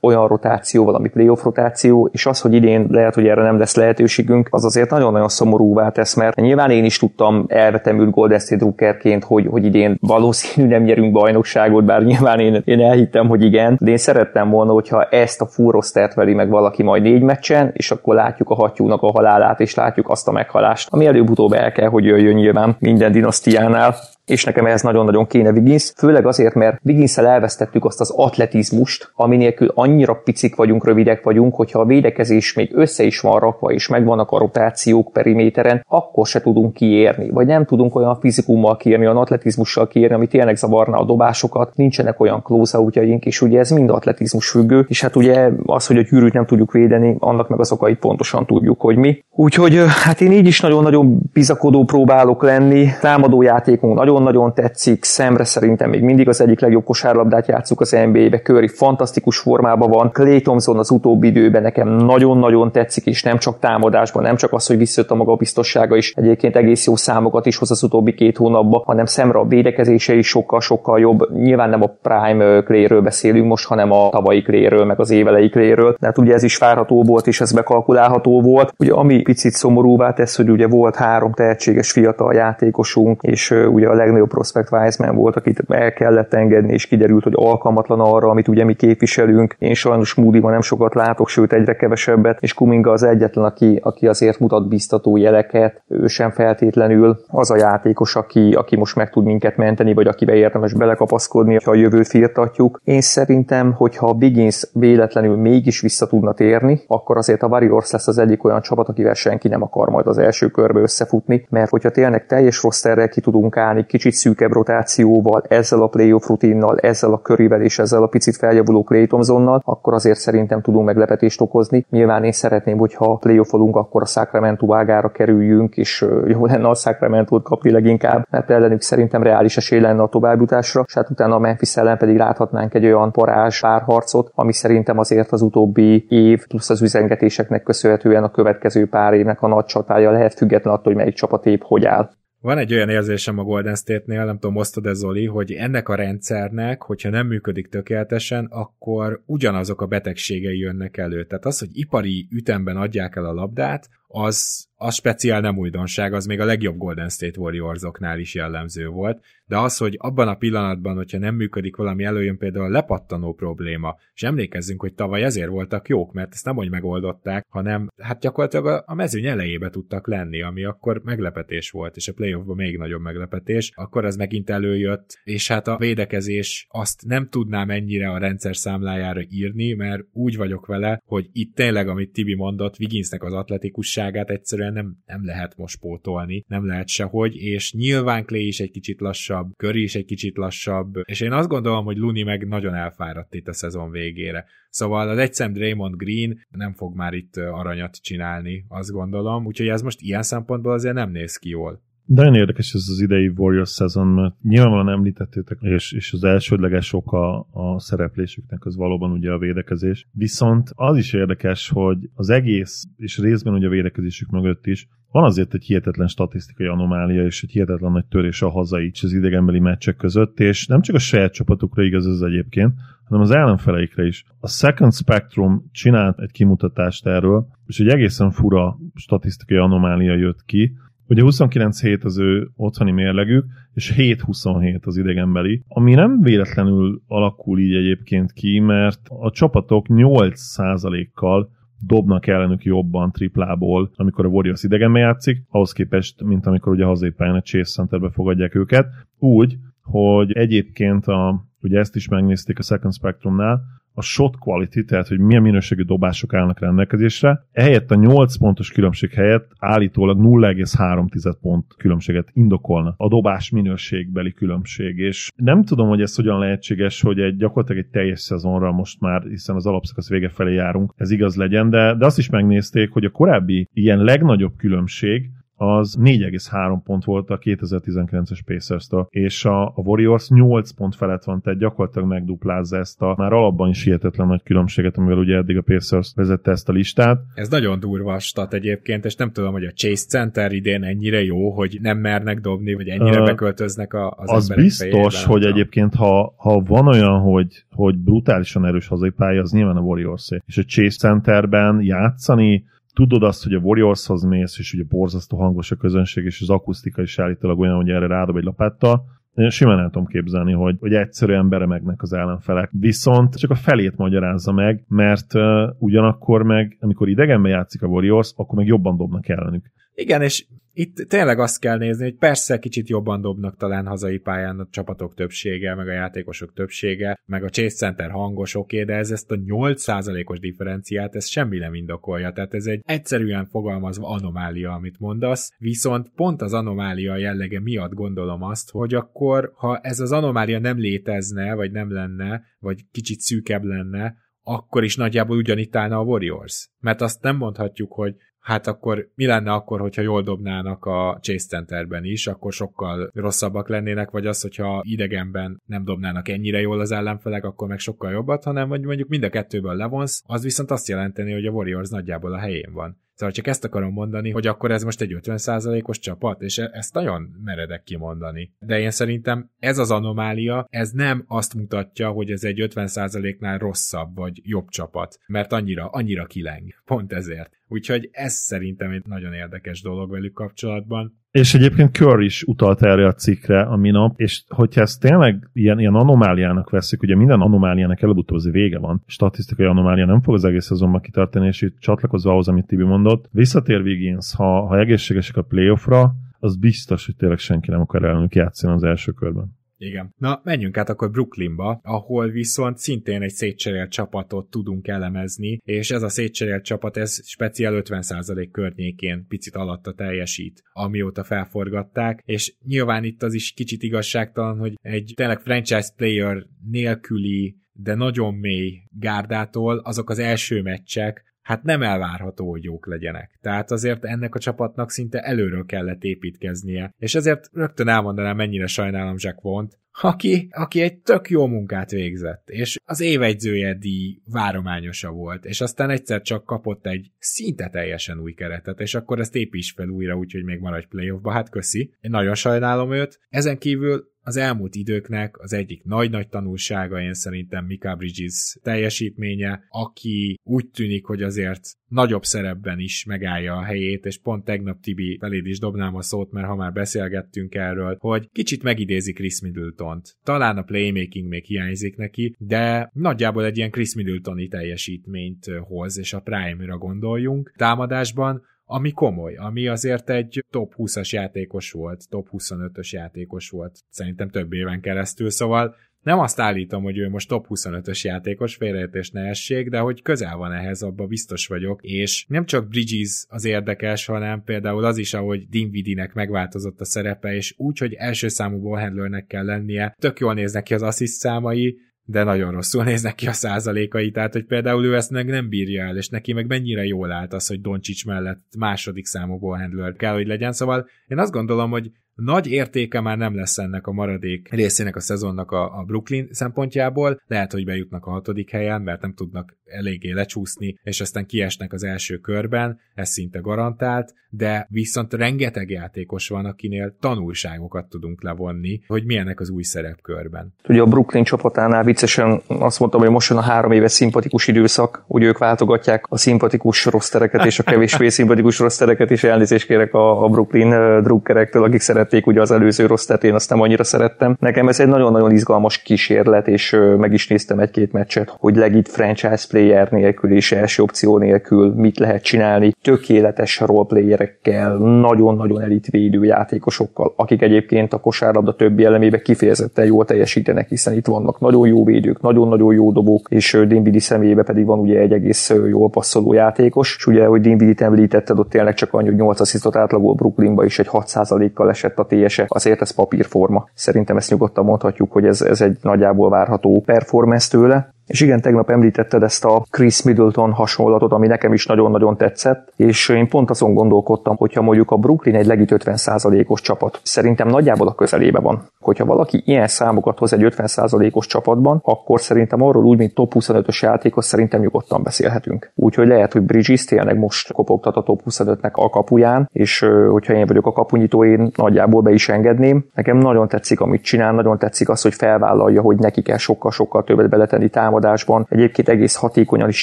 olyan rotációval, ami playoff rotáció, és az, hogy idén lehet, hogy erre nem lesz lehetőségünk, az azért nagyon-nagyon szomorúvá tesz, mert nyilván én is tudtam elvetemült Golden State Druckerként, hogy, hogy idén valószínű nem nyerünk bajnokságot, bár nyilván én, én elhittem, hogy igen, igen, de én szerettem volna, hogyha ezt a full veli meg valaki majd négy meccsen, és akkor látjuk a hattyúnak a halálát, és látjuk azt a meghalást, ami előbb-utóbb el kell, hogy jöjjön nyilván minden dinasztiánál és nekem ez nagyon-nagyon kéne Wiggins, főleg azért, mert wiggins elvesztettük azt az atletizmust, ami nélkül annyira picik vagyunk, rövidek vagyunk, hogyha a védekezés még össze is van rakva, és megvannak a rotációk periméteren, akkor se tudunk kiérni, vagy nem tudunk olyan fizikummal kiérni, olyan atletizmussal kiérni, ami tényleg zavarna a dobásokat, nincsenek olyan close-outjaink, és ugye ez mind atletizmus függő, és hát ugye az, hogy a gyűrűt nem tudjuk védeni, annak meg az okait pontosan tudjuk, hogy mi. Úgyhogy hát én így is nagyon-nagyon bizakodó próbálok lenni, támadó játékunk nagyon nagyon-nagyon tetszik, szemre szerintem még mindig az egyik legjobb kosárlabdát játszuk az NBA-be, Curry fantasztikus formában van, Clay Thompson az utóbbi időben nekem nagyon-nagyon tetszik, és nem csak támadásban, nem csak az, hogy visszajött a maga biztossága is, egyébként egész jó számokat is hoz az utóbbi két hónapban, hanem szemre a védekezése is sokkal-sokkal jobb. Nyilván nem a Prime Clayről beszélünk most, hanem a tavalyi Clayről, meg az évelei Clayről, de hát ugye ez is várható volt, és ez bekalkulálható volt. Ugye ami picit szomorúvá tesz, hogy ugye volt három tehetséges fiatal játékosunk, és ugye a legnagyobb prospect Wiseman volt, akit el kellett engedni, és kiderült, hogy alkalmatlan arra, amit ugye mi képviselünk. Én sajnos moody nem sokat látok, sőt egyre kevesebbet, és Kuminga az egyetlen, aki, aki azért mutat biztató jeleket, ő sem feltétlenül az a játékos, aki, aki most meg tud minket menteni, vagy akibe érdemes belekapaszkodni, ha a jövőt firtatjuk. Én szerintem, hogyha a Biggins véletlenül mégis vissza tudna térni, akkor azért a Warriors lesz az egyik olyan csapat, akivel senki nem akar majd az első körbe összefutni, mert hogyha tényleg teljes rosterrel ki tudunk állni, kicsit szűkebb rotációval, ezzel a playoff rutinnal, ezzel a körivel és ezzel a picit feljavuló Clay Thompsonnal, akkor azért szerintem tudunk meglepetést okozni. Nyilván én szeretném, hogyha playoffolunk, akkor a Sacramento ágára kerüljünk, és jó lenne a Sacramento-t kapni leginkább, mert ellenük szerintem reális esély lenne a továbbjutásra, és hát utána a Memphis ellen pedig láthatnánk egy olyan parázs párharcot, ami szerintem azért az utóbbi év plusz az üzengetéseknek köszönhetően a következő pár évnek a nagy csatája lehet független attól, hogy melyik csapat épp hogy áll. Van egy olyan érzésem a Golden State-nél, nem tudom, osztod ez Zoli, hogy ennek a rendszernek, hogyha nem működik tökéletesen, akkor ugyanazok a betegségei jönnek elő. Tehát az, hogy ipari ütemben adják el a labdát, az, az speciál nem újdonság, az még a legjobb Golden State Warriorsoknál is jellemző volt, de az, hogy abban a pillanatban, hogyha nem működik valami, előjön például a lepattanó probléma, és emlékezzünk, hogy tavaly ezért voltak jók, mert ezt nem úgy megoldották, hanem hát gyakorlatilag a mezőny elejébe tudtak lenni, ami akkor meglepetés volt, és a playoffban még nagyobb meglepetés, akkor ez megint előjött, és hát a védekezés azt nem tudnám ennyire a rendszer számlájára írni, mert úgy vagyok vele, hogy itt tényleg, amit Tibi mondott, Wigginsnek az atletikus magasságát egyszerűen nem, nem lehet most pótolni, nem lehet sehogy, és nyilván Clay is egy kicsit lassabb, Curry is egy kicsit lassabb, és én azt gondolom, hogy Luni meg nagyon elfáradt itt a szezon végére. Szóval az egyszerűen Draymond Green nem fog már itt aranyat csinálni, azt gondolom, úgyhogy ez most ilyen szempontból azért nem néz ki jól. De nagyon érdekes ez az idei Warriors szezon, mert nyilvánvalóan említettétek, és, és az elsődleges oka a szereplésüknek az valóban ugye a védekezés. Viszont az is érdekes, hogy az egész, és részben ugye a védekezésük mögött is, van azért egy hihetetlen statisztikai anomália, és egy hihetetlen nagy törés a hazai és az idegenbeli meccsek között, és nem csak a saját csapatukra igaz ez egyébként, hanem az ellenfeleikre is. A Second Spectrum csinált egy kimutatást erről, és egy egészen fura statisztikai anomália jött ki, Ugye 29 hét az ő otthoni mérlegük, és 7-27 az idegenbeli, ami nem véletlenül alakul így egyébként ki, mert a csapatok 8%-kal dobnak ellenük jobban triplából, amikor a Warriors idegenben játszik, ahhoz képest, mint amikor ugye hazai pályán a Chase Centerbe fogadják őket. Úgy, hogy egyébként a, ugye ezt is megnézték a Second Spectrumnál, a shot quality, tehát hogy milyen minőségű dobások állnak rendelkezésre. Ehelyett a 8 pontos különbség helyett állítólag 0,3 pont különbséget indokolna a dobás minőségbeli különbség, és nem tudom, hogy ez hogyan lehetséges, hogy egy gyakorlatilag egy teljes szezonra most már, hiszen az alapszakasz vége felé járunk, ez igaz legyen, de, de azt is megnézték, hogy a korábbi ilyen legnagyobb különbség az 4,3 pont volt a 2019-es Pacers-től, és a, a Warriors 8 pont felett van, tehát gyakorlatilag megduplázza ezt a már alapban is hihetetlen nagy különbséget, amivel ugye eddig a Pacers vezette ezt a listát. Ez nagyon durva stat egyébként, és nem tudom, hogy a Chase Center idén ennyire jó, hogy nem mernek dobni, vagy ennyire uh, beköltöznek a, az Az biztos, hogy egyébként ha, ha van olyan, hogy, hogy brutálisan erős hazai pálya, az nyilván a warriors -é. És a Chase Centerben játszani tudod azt, hogy a Warriorshoz mész, és ugye borzasztó hangos a közönség, és az akusztika is állítólag olyan, hogy erre rádob egy lapáttal, én simán el tudom képzelni, hogy, hogy egyszerűen beremegnek az ellenfelek. Viszont csak a felét magyarázza meg, mert uh, ugyanakkor meg, amikor idegenben játszik a Warriors, akkor meg jobban dobnak ellenük. Igen, és itt tényleg azt kell nézni, hogy persze kicsit jobban dobnak talán hazai pályán a csapatok többsége, meg a játékosok többsége, meg a Chase Center hangos, oké, de ez ezt a 8%-os differenciát, ez semmi nem indokolja, tehát ez egy egyszerűen fogalmazva anomália, amit mondasz, viszont pont az anomália jellege miatt gondolom azt, hogy akkor, ha ez az anomália nem létezne, vagy nem lenne, vagy kicsit szűkebb lenne, akkor is nagyjából ugyanitt állna a Warriors. Mert azt nem mondhatjuk, hogy hát akkor mi lenne akkor, hogyha jól dobnának a Chase Centerben is, akkor sokkal rosszabbak lennének, vagy az, hogyha idegenben nem dobnának ennyire jól az ellenfelek, akkor meg sokkal jobbat, hanem hogy mondjuk mind a kettőből levonsz, az viszont azt jelenteni, hogy a Warriors nagyjából a helyén van. Szóval csak ezt akarom mondani, hogy akkor ez most egy 50%-os csapat, és e- ezt nagyon meredek kimondani. De én szerintem ez az anomália, ez nem azt mutatja, hogy ez egy 50%-nál rosszabb vagy jobb csapat, mert annyira, annyira kileng. Pont ezért. Úgyhogy ez szerintem egy nagyon érdekes dolog velük kapcsolatban. És egyébként Kör is utalt erre a cikkre a minap, és hogyha ezt tényleg ilyen, ilyen anomáliának veszik, ugye minden anomáliának előbb-utóbb az vége van, statisztikai anomália nem fog az egész szezonban kitartani, és itt csatlakozva ahhoz, amit Tibi mondott, visszatér Wiggins, ha, ha egészségesek a playoffra, az biztos, hogy tényleg senki nem akar ellenük játszani az első körben. Igen. Na, menjünk át akkor Brooklynba, ahol viszont szintén egy szétcserélt csapatot tudunk elemezni, és ez a szétcserélt csapat, ez speciál 50% környékén picit alatta teljesít, amióta felforgatták, és nyilván itt az is kicsit igazságtalan, hogy egy tényleg franchise player nélküli de nagyon mély gárdától azok az első meccsek, hát nem elvárható, hogy jók legyenek. Tehát azért ennek a csapatnak szinte előről kellett építkeznie. És ezért rögtön elmondanám, mennyire sajnálom Jack Vont, aki, aki egy tök jó munkát végzett, és az évegyzője díj várományosa volt, és aztán egyszer csak kapott egy szinte teljesen új keretet, és akkor ezt építs fel újra, úgyhogy még maradj playoffba, hát köszi. Én nagyon sajnálom őt. Ezen kívül az elmúlt időknek az egyik nagy-nagy tanulsága én szerintem Mika Bridges teljesítménye, aki úgy tűnik, hogy azért nagyobb szerepben is megállja a helyét, és pont tegnap Tibi feléd is dobnám a szót, mert ha már beszélgettünk erről, hogy kicsit megidézi Chris Middleton-t. Talán a playmaking még hiányzik neki, de nagyjából egy ilyen Chris Middletoni teljesítményt hoz, és a Prime-ra gondoljunk. Támadásban ami komoly, ami azért egy top 20-as játékos volt, top 25-ös játékos volt, szerintem több éven keresztül, szóval nem azt állítom, hogy ő most top 25-ös játékos, félreértés ne essék, de hogy közel van ehhez, abba biztos vagyok, és nem csak Bridges az érdekes, hanem például az is, ahogy Dinwiddie-nek megváltozott a szerepe, és úgy, hogy első számú ballhandlernek kell lennie, tök jól néznek ki az assziszt számai, de nagyon rosszul néznek ki a százalékai, tehát hogy például ő ezt meg nem bírja el, és neki meg mennyire jól állt az, hogy Doncsics mellett második számú ballhandler kell, hogy legyen, szóval én azt gondolom, hogy nagy értéke már nem lesz ennek a maradék részének a szezonnak a, a Brooklyn szempontjából. Lehet, hogy bejutnak a hatodik helyen, mert nem tudnak eléggé lecsúszni, és aztán kiesnek az első körben, ez szinte garantált, de viszont rengeteg játékos van, akinél tanulságokat tudunk levonni, hogy milyenek az új szerepkörben. Ugye a Brooklyn csapatánál viccesen azt mondtam, hogy most jön a három éves szimpatikus időszak, hogy ők váltogatják a szimpatikus rosztereket és a kevésbé szimpatikus rosztereket, és elnézést kérek a, a Brooklyn drukkerektől, akik szerették ugye az előző rosztert, én azt nem annyira szerettem. Nekem ez egy nagyon-nagyon izgalmas kísérlet, és meg is néztem egy-két meccset, hogy legit franchise play player nélkül és első opció nélkül mit lehet csinálni, tökéletes roleplayerekkel, nagyon-nagyon elitvédő játékosokkal, akik egyébként a kosárlabda többi elemébe kifejezetten jól teljesítenek, hiszen itt vannak nagyon jó védők, nagyon-nagyon jó dobók, és Dinvidi személyében pedig van ugye egy egész jól passzoló játékos, és ugye, hogy Dinvidit említetted, ott tényleg csak annyi, hogy 8 asszisztot átlagol Brooklynba is egy 6%-kal esett a TSE, azért ez papírforma. Szerintem ezt nyugodtan mondhatjuk, hogy ez, ez egy nagyjából várható performance tőle. És igen, tegnap említetted ezt a Chris Middleton hasonlatot, ami nekem is nagyon-nagyon tetszett, és én pont azon gondolkodtam, hogyha mondjuk a Brooklyn egy legit 50%-os csapat, szerintem nagyjából a közelébe van. Hogyha valaki ilyen számokat hoz egy 50%-os csapatban, akkor szerintem arról úgy, mint top 25-ös játékos, szerintem nyugodtan beszélhetünk. Úgyhogy lehet, hogy Bridges tényleg most kopogtat a top 25-nek a kapuján, és hogyha én vagyok a kapunyító, én nagyjából be is engedném. Nekem nagyon tetszik, amit csinál, nagyon tetszik az, hogy felvállalja, hogy neki kell sokkal-sokkal többet beletenni támad támadásban egyébként egész hatékonyan is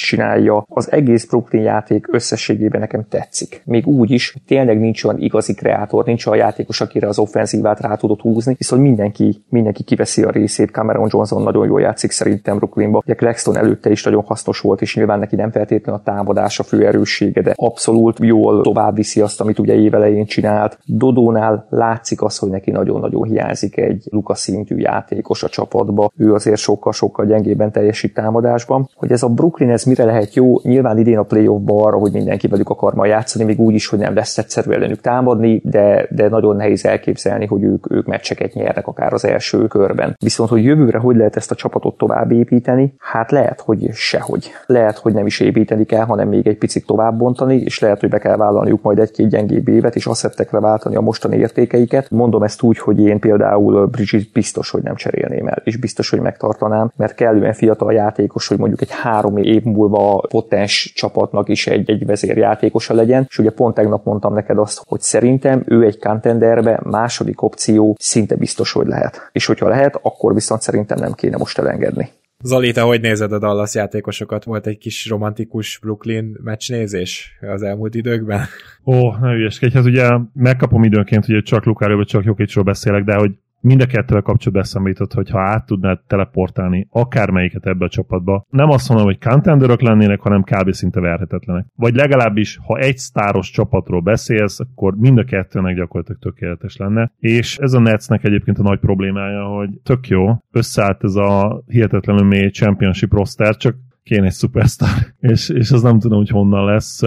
csinálja. Az egész Brooklyn játék összességében nekem tetszik. Még úgy is, hogy tényleg nincs olyan igazi kreátor, nincs olyan játékos, akire az offenzívát rá tudott húzni, viszont mindenki, mindenki kiveszi a részét. Cameron Johnson nagyon jól játszik szerintem Brooklynba. Ugye Claxton előtte is nagyon hasznos volt, és nyilván neki nem feltétlenül a támadás a fő erőssége, de abszolút jól tovább viszi azt, amit ugye évelején csinált. Dodónál látszik az, hogy neki nagyon-nagyon hiányzik egy Luka szintű játékos a csapatba. Ő azért sokkal-sokkal gyengében teljesít másik támadásban. Hogy ez a Brooklyn ez mire lehet jó, nyilván idén a playoffba arra, hogy mindenki velük akar majd játszani, még úgy is, hogy nem lesz egyszerű ellenük támadni, de, de nagyon nehéz elképzelni, hogy ők, ők meccseket nyernek akár az első körben. Viszont, hogy jövőre hogy lehet ezt a csapatot tovább építeni, hát lehet, hogy sehogy. Lehet, hogy nem is építeni kell, hanem még egy picit tovább bontani, és lehet, hogy be kell vállalniuk majd egy-két gyengébb évet, és asszettekre váltani a mostani értékeiket. Mondom ezt úgy, hogy én például Bridget biztos, hogy nem cserélném el, és biztos, hogy megtartanám, mert kellően fiatal játékos, hogy mondjuk egy három év múlva potens csapatnak is egy, egy vezérjátékosa legyen, és ugye pont tegnap mondtam neked azt, hogy szerintem ő egy contenderbe második opció szinte biztos, hogy lehet. És hogyha lehet, akkor viszont szerintem nem kéne most elengedni. Zoli, te hogy nézed a Dallas játékosokat? Volt egy kis romantikus Brooklyn meccsnézés az elmúlt időkben? Ó, ne ügyeskedj, hát ugye megkapom időnként, hogy csak Lukáról vagy csak Jokicsról beszélek, de hogy mind a kettővel kapcsolatban eszembe hogy ha át tudnád teleportálni akármelyiket ebbe a csapatba, nem azt mondom, hogy contenderök lennének, hanem kb. szinte verhetetlenek. Vagy legalábbis, ha egy sztáros csapatról beszélsz, akkor mind a kettőnek gyakorlatilag tökéletes lenne. És ez a Netsnek egyébként a nagy problémája, hogy tök jó, összeállt ez a hihetetlenül mély championship roster, csak kéne egy superstar, és, és az nem tudom, hogy honnan lesz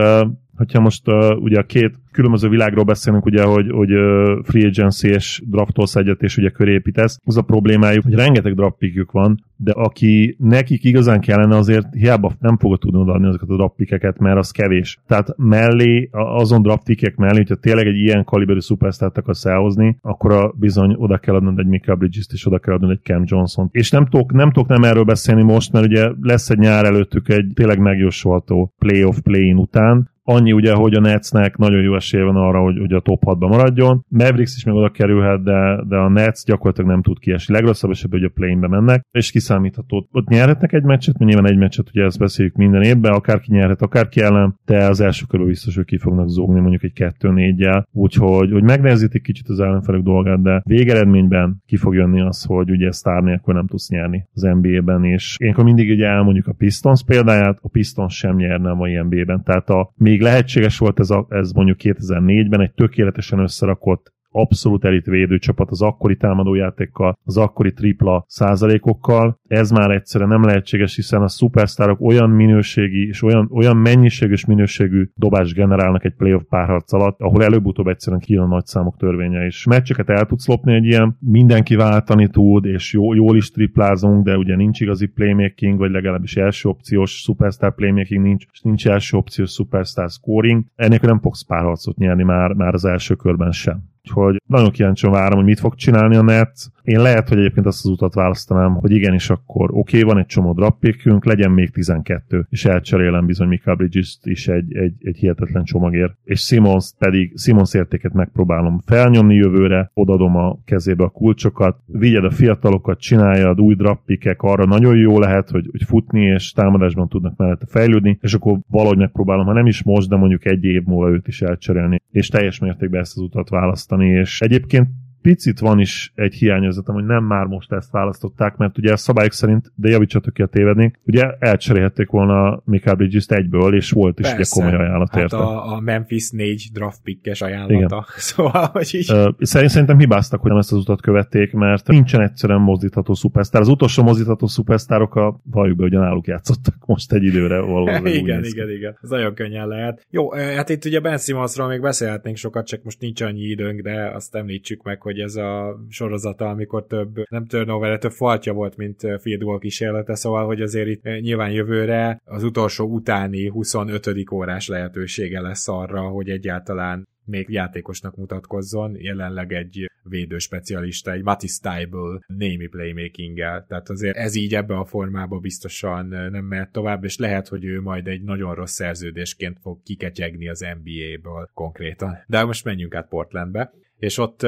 hogyha most uh, ugye a két különböző világról beszélünk, ugye, hogy, hogy uh, free agency és draftolsz egyet, és ugye köré építesz, az a problémájuk, hogy rengeteg draft pickjük van, de aki nekik igazán kellene, azért hiába nem fogod tudni odaadni azokat a draft pickeket, mert az kevés. Tehát mellé, azon draft pickek mellé, hogyha tényleg egy ilyen kaliberű szupersztárt akarsz elhozni, akkor a bizony oda kell adnod egy Michael Bridges-t, és oda kell adnod egy Cam Johnson. És nem tudok, nem tudok nem erről beszélni most, mert ugye lesz egy nyár előttük egy tényleg megjósolható playoff play-in után, Annyi ugye, hogy a Netsnek nagyon jó esélye van arra, hogy, hogy a top 6-ba maradjon. Mavericks is meg oda kerülhet, de, de a Nets gyakorlatilag nem tud kiesni. Legrosszabb esetben, hogy a play-inbe mennek, és kiszámítható. Ott nyerhetnek egy meccset, mert nyilván egy meccset, ugye ezt beszéljük minden évben, akárki nyerhet, akárki ellen, de az első körül biztos, hogy ki fognak zogni mondjuk egy 2-4-jel. Úgyhogy hogy megnehezítik kicsit az ellenfelek dolgát, de végeredményben ki fog jönni az, hogy ugye sztár nélkül nem tudsz nyerni az NBA-ben, és én mindig ugye elmondjuk a Pistons példáját, a Pistons sem nyerne a mai NBA-ben. Tehát a még lehetséges volt ez, a, ez mondjuk 2004-ben egy tökéletesen összerakott abszolút elit védőcsapat az akkori támadójátékkal, az akkori tripla százalékokkal. Ez már egyszerűen nem lehetséges, hiszen a szupersztárok olyan minőségi és olyan, olyan mennyiségű és minőségű dobást generálnak egy playoff párharc alatt, ahol előbb-utóbb egyszerűen kijön a nagy számok törvénye is. Meccseket el tudsz lopni egy ilyen, mindenki váltani tud, és jó, jól is triplázunk, de ugye nincs igazi playmaking, vagy legalábbis első opciós superstar playmaking nincs, és nincs első opciós superstar scoring. Ennél nem fogsz párharcot nyerni már, már az első körben sem. Úgyhogy nagyon kíváncsian várom, hogy mit fog csinálni a net. Én lehet, hogy egyébként azt az utat választanám, hogy igenis akkor oké, okay, van egy csomó drappékünk, legyen még 12, és elcserélem bizony Mikael bridges is egy, egy, egy hihetetlen csomagért. És Simons pedig, Simons értéket megpróbálom felnyomni jövőre, odadom a kezébe a kulcsokat, vigyed a fiatalokat, csináljad, új drappikek, arra nagyon jó lehet, hogy, hogy futni és támadásban tudnak mellette fejlődni, és akkor valahogy megpróbálom, ha nem is most, de mondjuk egy év múlva őt is elcserélni, és teljes mértékben ezt az utat választani, és egyébként picit van is egy hiányérzetem, hogy nem már most ezt választották, mert ugye a szabályok szerint, de javítsatok ki a tévedni, ugye elcserélhették volna Michael bridges egyből, és volt is Persze. ugye komoly ajánlat hát érte. A, a Memphis 4 draft pickes ajánlata. Igen. Szóval, hogy így... Uh, szerintem hibáztak, hogy nem ezt az utat követték, mert nincsen egyszerűen mozdítható szupersztár. Az utolsó mozdítható szupersztárok a valljuk be, hogy náluk játszottak most egy időre valóban. igen, igen, igen. Ez nagyon könnyen lehet. Jó, hát itt ugye Ben Simmonsról még beszélhetnénk sokat, csak most nincs annyi időnk, de azt említsük meg, hogy hogy ez a sorozata, amikor több, nem turnover, több faltja volt, mint field goal kísérlete, szóval, hogy azért itt nyilván jövőre az utolsó utáni 25. órás lehetősége lesz arra, hogy egyáltalán még játékosnak mutatkozzon, jelenleg egy védő specialista, egy Matty Stable némi playmaking -el. Tehát azért ez így ebbe a formába biztosan nem mehet tovább, és lehet, hogy ő majd egy nagyon rossz szerződésként fog kiketyegni az NBA-ből konkrétan. De most menjünk át Portlandbe és ott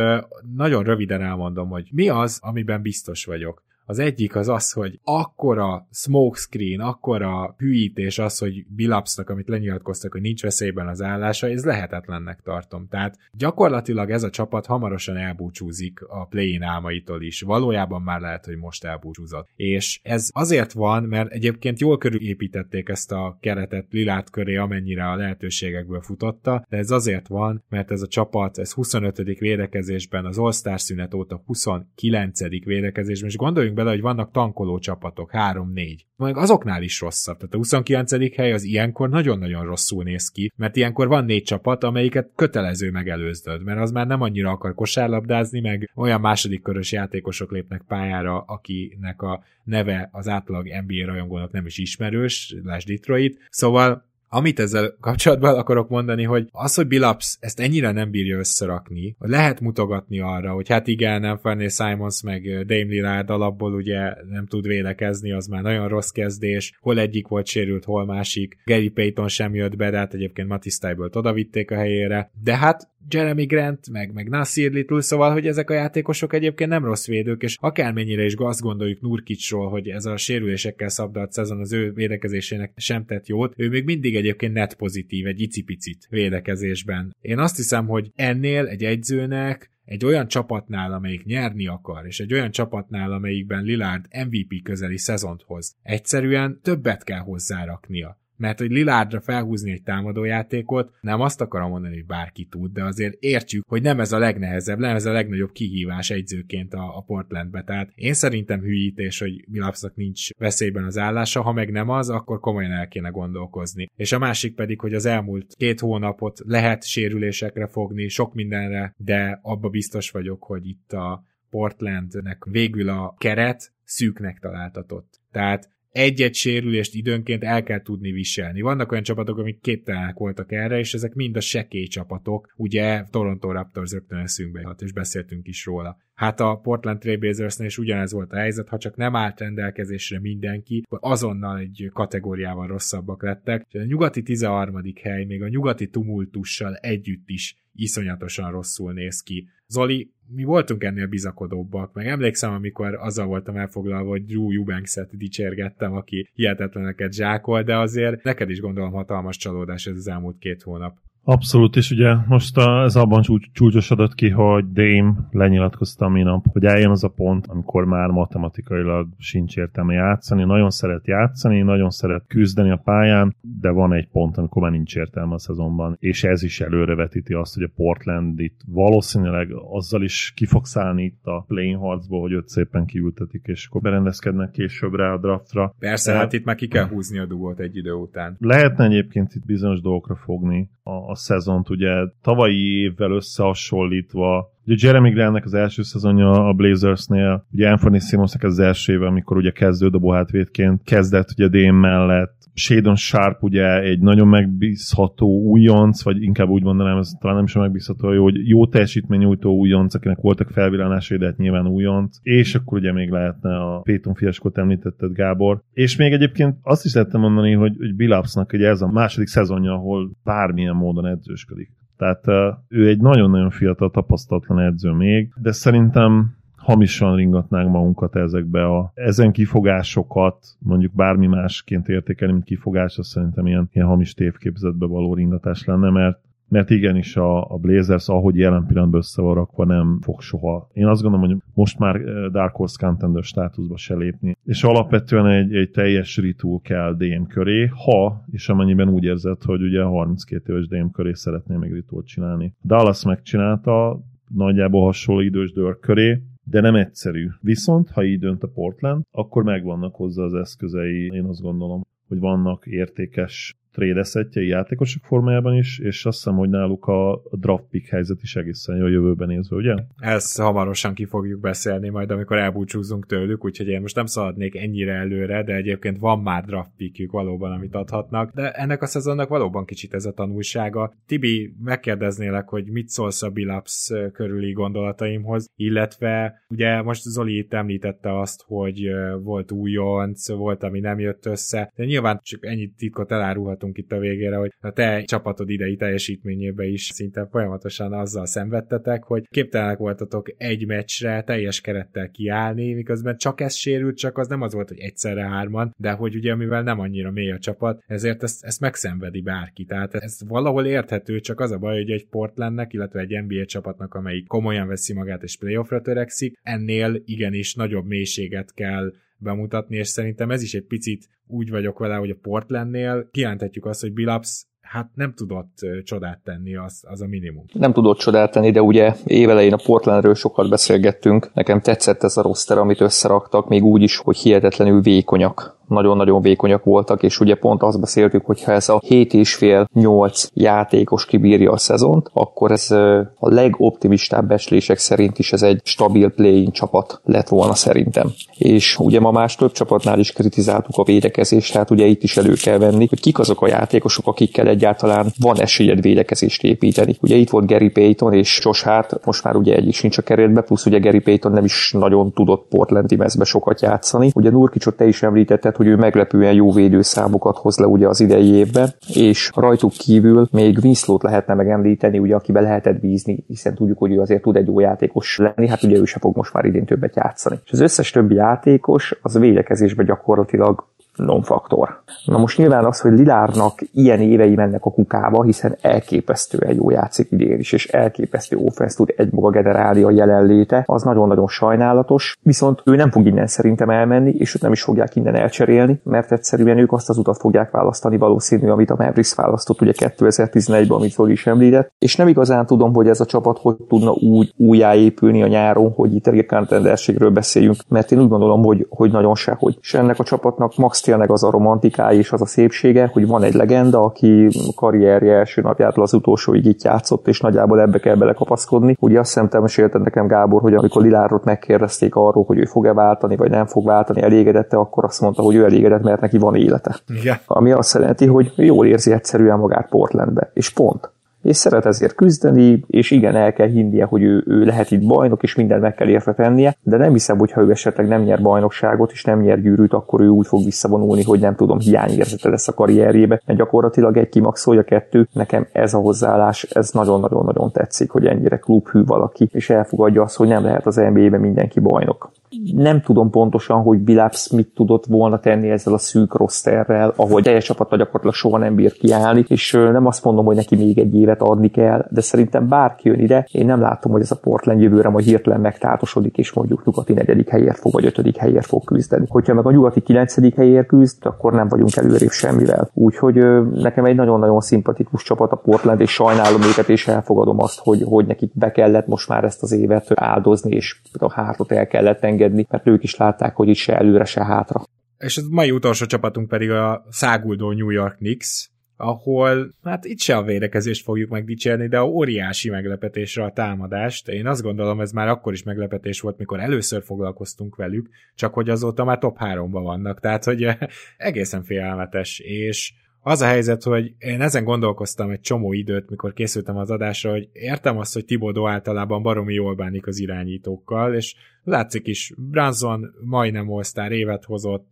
nagyon röviden elmondom, hogy mi az, amiben biztos vagyok. Az egyik az az, hogy akkora smokescreen, akkora hűítés az, hogy Bilapsnak, amit lenyilatkoztak, hogy nincs veszélyben az állása, ez lehetetlennek tartom. Tehát gyakorlatilag ez a csapat hamarosan elbúcsúzik a play-in álmaitól is. Valójában már lehet, hogy most elbúcsúzott. És ez azért van, mert egyébként jól körülépítették ezt a keretet Lilát köré, amennyire a lehetőségekből futotta, de ez azért van, mert ez a csapat, ez 25. védekezésben, az All-Star szünet óta 29. védekezésben, és gondoljunk gondoljunk bele, hogy vannak tankoló csapatok, 3-4. Majd azoknál is rosszabb. Tehát a 29. hely az ilyenkor nagyon-nagyon rosszul néz ki, mert ilyenkor van négy csapat, amelyiket kötelező megelőznöd, mert az már nem annyira akar kosárlabdázni, meg olyan második körös játékosok lépnek pályára, akinek a neve az átlag NBA rajongónak nem is ismerős, lásd Detroit. Szóval Amit ezzel kapcsolatban akarok mondani, hogy az, hogy Bilaps ezt ennyire nem bírja összerakni, lehet mutogatni arra, hogy hát igen, nem Fanny Simons meg Dame Lillard alapból ugye nem tud védekezni, az már nagyon rossz kezdés, hol egyik volt sérült, hol másik. Gary Payton sem jött be, de hát egyébként Matisse Tybalt oda vitték a helyére. De hát Jeremy Grant, meg, meg Nasir Little, szóval, hogy ezek a játékosok egyébként nem rossz védők, és akármennyire is azt gondoljuk Nurkicsról, hogy ez a sérülésekkel szabdalt szezon az ő védekezésének sem tett jót, ő még mindig egyébként net pozitív, egy icipicit védekezésben. Én azt hiszem, hogy ennél egy egyzőnek egy olyan csapatnál, amelyik nyerni akar, és egy olyan csapatnál, amelyikben Lillard MVP közeli szezont hoz, egyszerűen többet kell hozzáraknia mert hogy Lilárdra felhúzni egy támadójátékot, nem azt akarom mondani, hogy bárki tud, de azért értjük, hogy nem ez a legnehezebb, nem ez a legnagyobb kihívás egyzőként a, a Portlandbe. Tehát én szerintem hülyítés, hogy Bilapszak nincs veszélyben az állása, ha meg nem az, akkor komolyan el kéne gondolkozni. És a másik pedig, hogy az elmúlt két hónapot lehet sérülésekre fogni, sok mindenre, de abba biztos vagyok, hogy itt a Portlandnek végül a keret szűknek találtatott. Tehát egy-egy sérülést időnként el kell tudni viselni. Vannak olyan csapatok, amik képtelenek voltak erre, és ezek mind a sekély csapatok. Ugye Toronto Raptors rögtön eszünkbe és beszéltünk is róla. Hát a Portland Trailblazersnél is ugyanez volt a helyzet, ha csak nem állt rendelkezésre mindenki, akkor azonnal egy kategóriával rosszabbak lettek. És a nyugati 13. hely még a nyugati tumultussal együtt is iszonyatosan rosszul néz ki. Zoli, mi voltunk ennél bizakodóbbak, meg emlékszem, amikor azzal voltam elfoglalva, hogy Drew Eubanks-et dicsérgettem, aki hihetetleneket zsákol, de azért neked is gondolom hatalmas csalódás ez az elmúlt két hónap. Abszolút, és ugye most a, ez abban csúcs, csúcsosodott ki, hogy Dame lenyilatkozta minap, hogy eljön az a pont, amikor már matematikailag sincs értelme játszani, nagyon szeret játszani, nagyon szeret küzdeni a pályán, de van egy pont, amikor már nincs értelme a szezonban, és ez is előrevetíti azt, hogy a Portland itt valószínűleg azzal is ki fog szállni itt a playing harcból, hogy őt szépen kiültetik, és akkor berendezkednek későbbre a draftra. Persze, de, hát itt már ki kell húzni a dugót egy idő után. Lehetne egyébként itt bizonyos dolgokra fogni a, a szezont, ugye tavalyi évvel összehasonlítva Ugye Jeremy Grantnek az első szezonja a Blazersnél, ugye Anthony Simonsnak az első éve, amikor ugye kezdődobó hátvédként kezdett ugye Dame mellett, Shadon Sharp ugye egy nagyon megbízható újonc, vagy inkább úgy mondanám, ez talán nem is megbízható, hogy jó teljesítményújtó újonc, akinek voltak felvillanásai, de hát nyilván újonc. És akkor ugye még lehetne a Péton fiaskot említetted, Gábor. És még egyébként azt is lehetne mondani, hogy, hogy Bilapsnak ugye ez a második szezonja, ahol bármilyen módon edzősködik. Tehát ő egy nagyon-nagyon fiatal, tapasztalatlan edző még, de szerintem hamisan ringatnánk magunkat ezekbe a ezen kifogásokat, mondjuk bármi másként értékelni, mint kifogás, az szerintem ilyen, ilyen hamis tévképzetbe való ringatás lenne, mert mert igenis a, a Blazers, ahogy jelen pillanatban össze van rakva, nem fog soha. Én azt gondolom, hogy most már eh, Dark Horse contender státuszba se lépni. És alapvetően egy, egy teljes ritú kell DM köré, ha, és amennyiben úgy érzed, hogy ugye 32 éves DM köré szeretné még ritúlt csinálni. Dallas megcsinálta, nagyjából hasonló idős dörr köré, de nem egyszerű. Viszont, ha így dönt a Portland, akkor megvannak hozzá az eszközei, én azt gondolom, hogy vannak értékes trédeszetjei játékosok formájában is, és azt hiszem, hogy náluk a draft pick helyzet is egészen jó jövőben nézve, ugye? Ezt hamarosan ki fogjuk beszélni majd, amikor elbúcsúzunk tőlük, úgyhogy én most nem szaladnék ennyire előre, de egyébként van már draft pickjük valóban, amit adhatnak, de ennek a szezonnak valóban kicsit ez a tanulsága. Tibi, megkérdeznélek, hogy mit szólsz a Bilaps körüli gondolataimhoz, illetve ugye most Zoli itt említette azt, hogy volt újonc, volt, ami nem jött össze, de nyilván csak ennyit titkot elárulhat jutottunk itt a végére, hogy a te csapatod idei teljesítményébe is szinte folyamatosan azzal szenvedtetek, hogy képtelenek voltatok egy meccsre teljes kerettel kiállni, miközben csak ez sérült, csak az nem az volt, hogy egyszerre hárman, de hogy ugye mivel nem annyira mély a csapat, ezért ezt, ezt megszenvedi bárki. Tehát ez valahol érthető, csak az a baj, hogy egy Portlandnek, illetve egy NBA csapatnak, amelyik komolyan veszi magát és playoffra törekszik, ennél igenis nagyobb mélységet kell bemutatni, és szerintem ez is egy picit úgy vagyok vele, hogy a Portlandnél kijelenthetjük azt, hogy Billups hát nem tudott csodát tenni, az, az a minimum. Nem tudott csodát tenni, de ugye évelején a Portlandről sokat beszélgettünk. Nekem tetszett ez a roster, amit összeraktak, még úgy is, hogy hihetetlenül vékonyak nagyon-nagyon vékonyak voltak, és ugye pont azt beszéltük, hogy ha ez a 7,5-8 játékos kibírja a szezont, akkor ez a legoptimistább becslések szerint is ez egy stabil play csapat lett volna szerintem. És ugye ma más több csapatnál is kritizáltuk a védekezést, hát ugye itt is elő kell venni, hogy kik azok a játékosok, akikkel egyáltalán van esélyed védekezést építeni. Ugye itt volt Gary Payton és Josh Hart, most már ugye egyik sincs a keretbe, plusz ugye Gary Payton nem is nagyon tudott Portlandi mezbe sokat játszani. Ugye Nurkicsot te is említetted, hogy ő meglepően jó védőszámokat hoz le ugye az idei évben, és rajtuk kívül még Winslow-t lehetne megemlíteni, ugye akibe lehetett bízni, hiszen tudjuk, hogy ő azért tud egy jó játékos lenni, hát ugye ő se fog most már idén többet játszani. És az összes többi játékos az védekezésben gyakorlatilag non-faktor. Na most nyilván az, hogy Lilárnak ilyen évei mennek a kukába, hiszen elképesztően jó játszik idén is, és elképesztő offense tud egymaga generálni a jelenléte, az nagyon-nagyon sajnálatos, viszont ő nem fog innen szerintem elmenni, és őt nem is fogják innen elcserélni, mert egyszerűen ők azt az utat fogják választani valószínű, amit a Mavericks választott ugye 2011-ben, amit Zoli is említett, és nem igazán tudom, hogy ez a csapat hogy tudna úgy újjáépülni a nyáron, hogy itt a contenderségről beszéljünk, mert én úgy gondolom, hogy, hogy nagyon sehogy. És ennek a csapatnak max tényleg az a romantikája és az a szépsége, hogy van egy legenda, aki karrierje első napjától az utolsóig itt játszott, és nagyjából ebbe kell belekapaszkodni. Ugye azt hiszem, te mesélted nekem Gábor, hogy amikor Lilárot megkérdezték arról, hogy ő fog-e váltani, vagy nem fog váltani, elégedette, akkor azt mondta, hogy ő elégedett, mert neki van élete. Igen. Ami azt jelenti, hogy jól érzi egyszerűen magát Portlandbe. És pont és szeret ezért küzdeni, és igen, el kell hinnie, hogy ő, ő lehet itt bajnok, és mindent meg kell érte tennie, de nem hiszem, hogy ha ő esetleg nem nyer bajnokságot, és nem nyer gyűrűt, akkor ő úgy fog visszavonulni, hogy nem tudom, hiányérzete lesz a karrierjébe, mert gyakorlatilag egy kimaxolja kettő, nekem ez a hozzáállás, ez nagyon-nagyon-nagyon tetszik, hogy ennyire klubhű valaki, és elfogadja azt, hogy nem lehet az NBA-ben mindenki bajnok nem tudom pontosan, hogy Billups mit tudott volna tenni ezzel a szűk rosterrel, ahol teljes csapattal gyakorlatilag soha nem bír kiállni, és nem azt mondom, hogy neki még egy évet adni kell, de szerintem bárki jön ide, én nem látom, hogy ez a Portland jövőre majd hirtelen megtátosodik, és mondjuk nyugati negyedik helyért fog, vagy ötödik helyért fog küzdeni. Hogyha meg a nyugati kilencedik helyért küzd, akkor nem vagyunk előrébb semmivel. Úgyhogy nekem egy nagyon-nagyon szimpatikus csapat a Portland, és sajnálom őket, és elfogadom azt, hogy, hogy nekik be kellett most már ezt az évet áldozni, és a hátot el kellett engedni engedni, mert ők is látták, hogy itt se előre, se hátra. És a mai utolsó csapatunk pedig a száguldó New York Knicks, ahol hát itt se a védekezést fogjuk megdicsérni, de a óriási meglepetésre a támadást. Én azt gondolom, ez már akkor is meglepetés volt, mikor először foglalkoztunk velük, csak hogy azóta már top 3-ban vannak, tehát hogy egészen félelmetes, és az a helyzet, hogy én ezen gondolkoztam egy csomó időt, mikor készültem az adásra, hogy értem azt, hogy Tibodó általában baromi jól bánik az irányítókkal, és látszik is, Branson majdnem all évet hozott,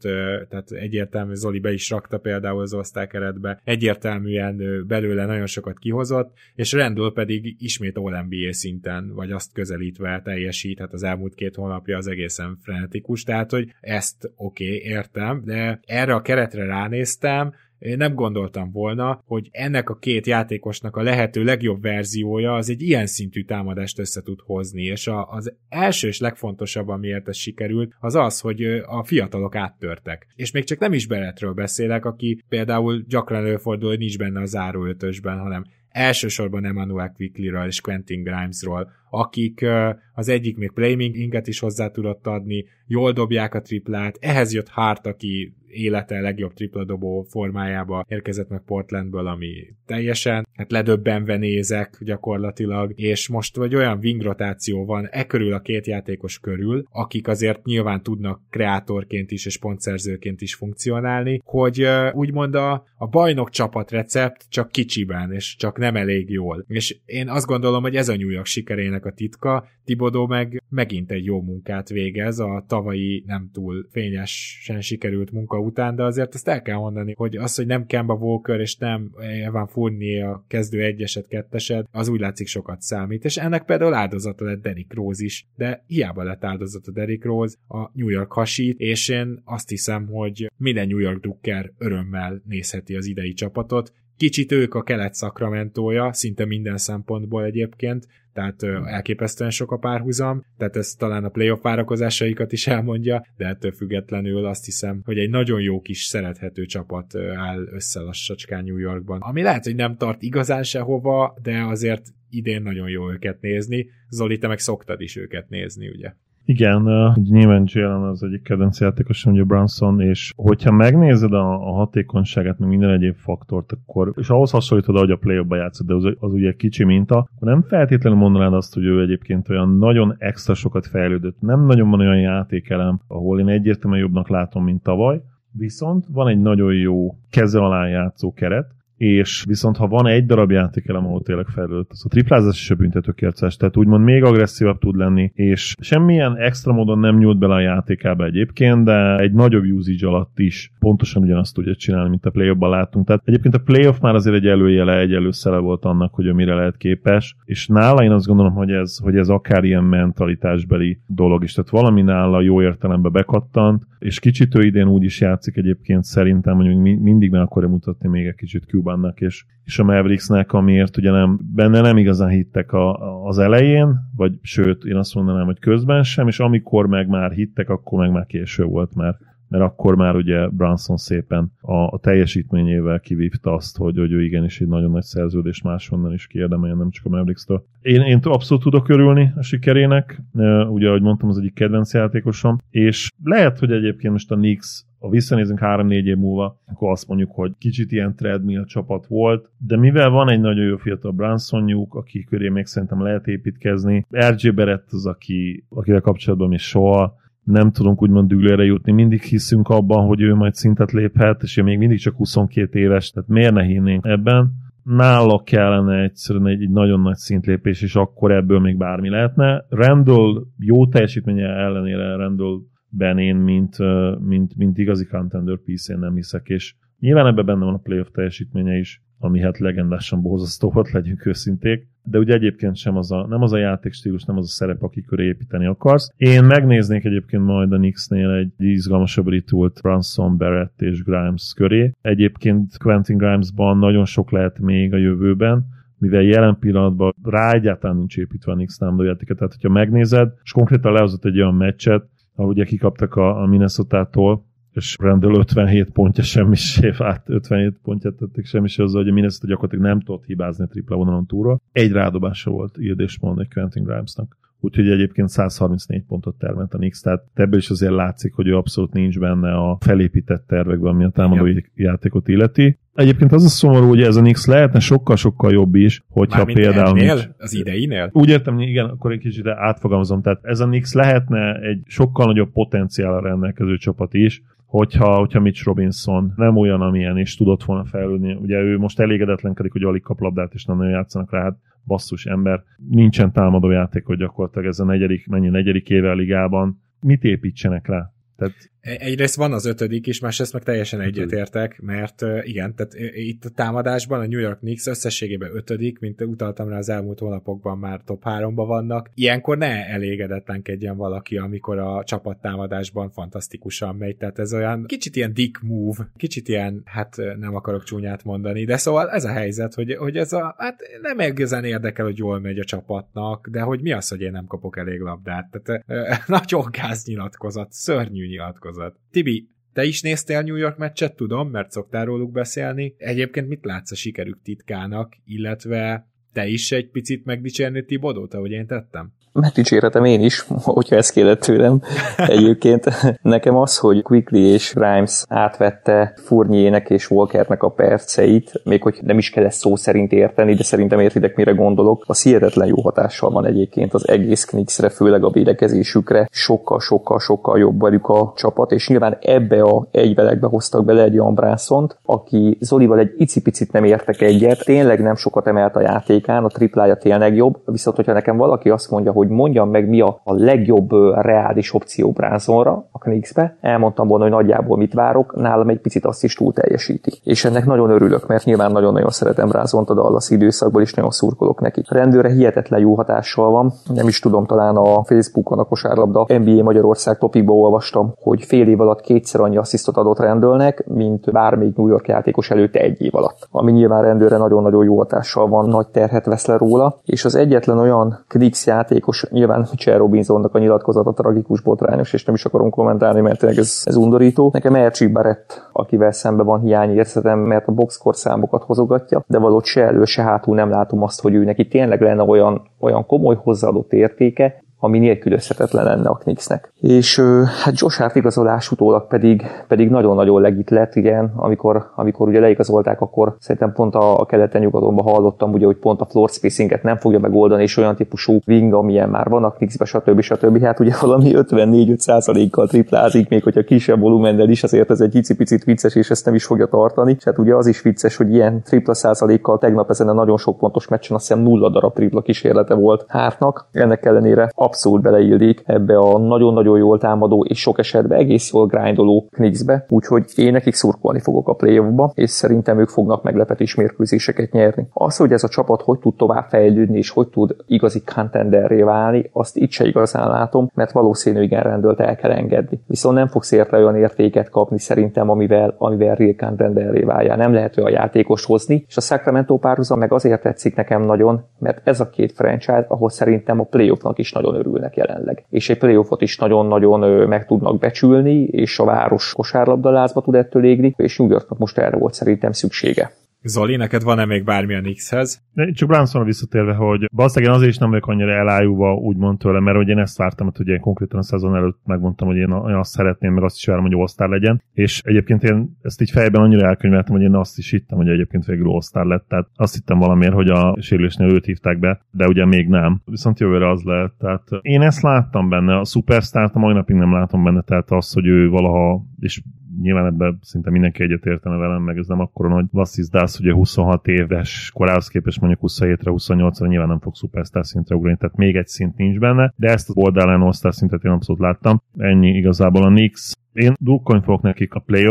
tehát egyértelmű, Zoli be is rakta például az all keretbe, egyértelműen belőle nagyon sokat kihozott, és Randall pedig ismét All-NBA szinten, vagy azt közelítve teljesít, hát az elmúlt két hónapja az egészen frenetikus, tehát hogy ezt oké, okay, értem, de erre a keretre ránéztem, én nem gondoltam volna, hogy ennek a két játékosnak a lehető legjobb verziója az egy ilyen szintű támadást össze tud hozni, és a, az első és legfontosabb, amiért ez sikerült, az az, hogy a fiatalok áttörtek. És még csak nem is Beretről beszélek, aki például gyakran előfordul, hogy nincs benne a záró ötösben, hanem elsősorban Emmanuel Quicklyről és Quentin Grimesról, akik az egyik még playmakinget is hozzá tudott adni, jól dobják a triplát, ehhez jött Hart, aki élete legjobb tripla dobó formájába érkezett meg Portlandből, ami teljesen hát ledöbbenve nézek gyakorlatilag, és most vagy olyan wing rotáció van e körül a két játékos körül, akik azért nyilván tudnak kreátorként is és pontszerzőként is funkcionálni, hogy úgymond a, a bajnok csapat recept csak kicsiben, és csak nem elég jól. És én azt gondolom, hogy ez a New York sikerének a titka, Tibodó meg megint egy jó munkát végez. A tavalyi nem túl fényesen sikerült munka után, de azért ezt el kell mondani, hogy az, hogy nem Kemba Walker és nem Evan Fournier a kezdő egyeset, ketteset, az úgy látszik sokat számít, és ennek például áldozata lett Derrick Rose is, de hiába lett áldozata Derrick Rose, a New York hasít, és én azt hiszem, hogy minden New York Ducker örömmel nézheti az idei csapatot, Kicsit ők a kelet szakramentója, szinte minden szempontból egyébként, tehát elképesztően sok a párhuzam, tehát ez talán a playoff várakozásaikat is elmondja, de ettől függetlenül azt hiszem, hogy egy nagyon jó kis szerethető csapat áll össze lassacskán New Yorkban, ami lehet, hogy nem tart igazán sehova, de azért idén nagyon jó őket nézni. Zoli, te meg szoktad is őket nézni, ugye? Igen, nyilván Jalen az egyik kedvenc játékos, ugye Branson, és hogyha megnézed a, a hatékonyságát, meg minden egyéb faktort, akkor, és ahhoz hasonlítod, hogy a play ba játszott, de az, az ugye kicsi minta, akkor nem feltétlenül mondanád azt, hogy ő egyébként olyan nagyon extra sokat fejlődött. Nem nagyon van olyan játékelem, ahol én egyértelműen jobbnak látom, mint tavaly, viszont van egy nagyon jó keze alá játszó keret, és viszont ha van egy darab játékelem, ahol tényleg felült, az a triplázás is a büntetőkércás, tehát úgymond még agresszívabb tud lenni, és semmilyen extra módon nem nyúlt bele a játékába egyébként, de egy nagyobb usage alatt is pontosan ugyanazt tudja csinálni, mint a playoffban láttunk. Tehát egyébként a playoff már azért egy előjele, egy előszele volt annak, hogy ő mire lehet képes, és nála én azt gondolom, hogy ez, hogy ez akár ilyen mentalitásbeli dolog is, tehát valami nála jó értelembe bekattant, és kicsit ő idén úgy is játszik egyébként szerintem, hogy mindig meg akarja mutatni még egy kicsit Cubannak és, és a Mavericksnek, amiért ugye nem, benne nem igazán hittek a, az elején, vagy sőt, én azt mondanám, hogy közben sem, és amikor meg már hittek, akkor meg már késő volt, mert mert akkor már ugye Branson szépen a, a teljesítményével kivívta azt, hogy, hogy ő igenis egy nagyon nagy szerződés máshonnan is kiérdemeljen, nem csak a Mavericks-től. Én, én abszolút tudok örülni a sikerének, ugye, ahogy mondtam, az egyik kedvenc játékosom, és lehet, hogy egyébként most a Knicks ha visszanézünk 3-4 év múlva, akkor azt mondjuk, hogy kicsit ilyen treadmill csapat volt, de mivel van egy nagyon jó fiatal Bransonjuk, aki köré még szerintem lehet építkezni, RJ Berett az, aki, akivel kapcsolatban mi soha nem tudunk úgymond dűlőre jutni. Mindig hiszünk abban, hogy ő majd szintet léphet, és ő még mindig csak 22 éves, tehát miért ne hinnénk ebben? Nála kellene egyszerűen egy, egy nagyon nagy szintlépés, és akkor ebből még bármi lehetne. Randall jó teljesítménye ellenére Randall ben én, mint, mint, mint igazi contender piece, én nem hiszek, és nyilván ebben benne van a playoff teljesítménye is, ami hát legendásan borzasztó volt, legyünk őszinték, de ugye egyébként sem az a, nem az a játékstílus, nem az a szerep, aki köré építeni akarsz. Én megnéznék egyébként majd a Knicksnél egy izgalmasabb ritult Branson, Barrett és Grimes köré. Egyébként Quentin Grimesban nagyon sok lehet még a jövőben, mivel jelen pillanatban rá egyáltalán nincs építve a Knicks támadójátéket, tehát hogyha megnézed, és konkrétan lehozott egy olyan meccset, ahol ugye kikaptak a, a Minnesota-tól, és Randall 57 pontja semmi se vált, 57 pontját tették semmi se azzal, hogy a Minnesota gyakorlatilag nem tudott hibázni a tripla vonalon túlra. Egy rádobása volt Irdés mondani Quentin Grimesnak. Úgyhogy egyébként 134 pontot termelt a Knicks, tehát ebből is azért látszik, hogy ő abszolút nincs benne a felépített tervekben, ami a támadói ja. játékot illeti. Egyébként az a szomorú, hogy ez a Knicks lehetne sokkal-sokkal jobb is, hogyha Mármint például... Ennél? Nincs... Az ideinél? Úgy értem, igen, akkor egy kicsit átfogalmazom. Tehát ez a Knicks lehetne egy sokkal nagyobb potenciállal rendelkező csapat is, hogyha, hogyha Mitch Robinson nem olyan, amilyen is tudott volna fejlődni. Ugye ő most elégedetlenkedik, hogy alig kap labdát, és nem nagyon játszanak rá. Hát basszus ember, nincsen támadó játék, hogy gyakorlatilag ez a negyedik, mennyi negyedik éve a ligában. Mit építsenek rá? Tehát egyrészt van az ötödik is, másrészt meg teljesen egyetértek, mert igen, tehát itt a támadásban a New York Knicks összességében ötödik, mint utaltam rá az elmúlt hónapokban már top 3 vannak. Ilyenkor ne elégedetlenkedjen valaki, amikor a csapat támadásban fantasztikusan megy, tehát ez olyan kicsit ilyen dick move, kicsit ilyen, hát nem akarok csúnyát mondani, de szóval ez a helyzet, hogy, hogy ez a, hát nem igazán érdekel, hogy jól megy a csapatnak, de hogy mi az, hogy én nem kapok elég labdát. Tehát nagyon gáz nyilatkozat, szörnyű nyilatkozat nyilatkozat. Tibi, te is néztél New York meccset, tudom, mert szoktál róluk beszélni. Egyébként mit látsz a sikerük titkának, illetve te is egy picit megdicsérni Tibodót, ahogy én tettem? Megdicsérhetem én is, hogyha ez kellett tőlem. Egyébként nekem az, hogy Quickly és Grimes átvette Fournier-nek és Walkernek a perceit, még hogy nem is kell ezt szó szerint érteni, de szerintem értitek, mire gondolok, az hihetetlen jó hatással van egyébként az egész Knicksre, főleg a védekezésükre. Sokkal-sokkal-sokkal jobb velük a csapat, és nyilván ebbe a egyvelekbe hoztak bele egy Bransont, aki Zolival egy icipicit nem értek egyet, tényleg nem sokat emelt a játékán, a triplája tényleg jobb, viszont hogyha nekem valaki azt mondja, hogy mondjam meg mi a, a legjobb reális opció Bransonra a Knicksbe. Elmondtam volna, hogy nagyjából mit várok, nálam egy picit azt is túl teljesíti. És ennek nagyon örülök, mert nyilván nagyon-nagyon szeretem Bransont a Dallas időszakból, és nagyon szurkolok neki. Rendőre hihetetlen jó hatással van. Nem is tudom, talán a Facebookon a kosárlabda NBA Magyarország topikba olvastam, hogy fél év alatt kétszer annyi asszisztot adott rendőrnek, mint bármelyik New York játékos előtte egy év alatt. Ami nyilván rendőre nagyon-nagyon jó hatással van, nagy terhet vesz le róla, és az egyetlen olyan Knicks játékos játékos, nyilván Mitchell Robinsonnak a nyilatkozata tragikus, botrányos, és nem is akarom kommentálni, mert tényleg ez, ez undorító. Nekem Ercsi Barrett, akivel szemben van hiányérzetem, mert a boxkor számokat hozogatja, de valahogy se elő, se hátul nem látom azt, hogy ő neki tényleg lenne olyan, olyan komoly hozzáadott értéke, ami nélkülözhetetlen lenne a Knicksnek. És hát Josh Hart igazolás utólag pedig, pedig nagyon-nagyon legit lett, igen, amikor, amikor ugye leigazolták, akkor szerintem pont a, a keleten-nyugatonban hallottam, ugye, hogy pont a floor spacinget nem fogja megoldani, és olyan típusú wing, amilyen már van a Knicksbe, stb. stb. Hát ugye valami 54-5 kal triplázik, még hogyha kisebb volumennel is, azért ez egy picit vicces, és ezt nem is fogja tartani. És hát ugye az is vicces, hogy ilyen tripla százalékkal tegnap ezen a nagyon sok pontos meccsen azt hiszem nulla darab tripla kísérlete volt Hártnak. Ennek ellenére abszolút beleillik ebbe a nagyon-nagyon jól támadó és sok esetben egész jól grindoló Knicksbe, úgyhogy én nekik szurkolni fogok a play és szerintem ők fognak meglepetés mérkőzéseket nyerni. Az, hogy ez a csapat hogy tud tovább fejlődni, és hogy tud igazi contenderré válni, azt itt se igazán látom, mert valószínű igen rendőlt el kell engedni. Viszont nem fogsz érte olyan értéket kapni szerintem, amivel, amivel real contenderré váljál. Nem lehet olyan játékos hozni, és a Sacramento párhuzam meg azért tetszik nekem nagyon, mert ez a két franchise, ahol szerintem a playoffnak is nagyon örülnek jelenleg. És egy playoffot is nagyon-nagyon meg tudnak becsülni, és a város kosárlabdalázba tud ettől égni, és New Yorknak most erre volt szerintem szüksége. Zoli, neked van-e még bármilyen X-hez? Csak Bransonra visszatérve, hogy valószínűleg azért is nem vagyok annyira elájúva, úgymond tőle, mert ugye én ezt vártam, hogy ugye konkrétan a szezon előtt megmondtam, hogy én azt szeretném, meg azt is várom, hogy all legyen. És egyébként én ezt így fejben annyira elkönyveltem, hogy én azt is hittem, hogy egyébként végül all lett. Tehát azt hittem valamiért, hogy a sérülésnél őt hívták be, de ugye még nem. Viszont jövőre az lehet. Tehát én ezt láttam benne, a Superstar-t a mai napig nem látom benne, tehát az, hogy ő valaha, és nyilván ebben szinte mindenki egyetértene velem, meg ez nem akkora nagy vasszizdász, hogy a 26 éves korához képest mondjuk 27-re, 28-ra nyilván nem fog szupersztár szintre ugrani, tehát még egy szint nincs benne, de ezt az oldalán osztás szintet én abszolút láttam. Ennyi igazából a Nix. Én drukkolni fogok nekik a play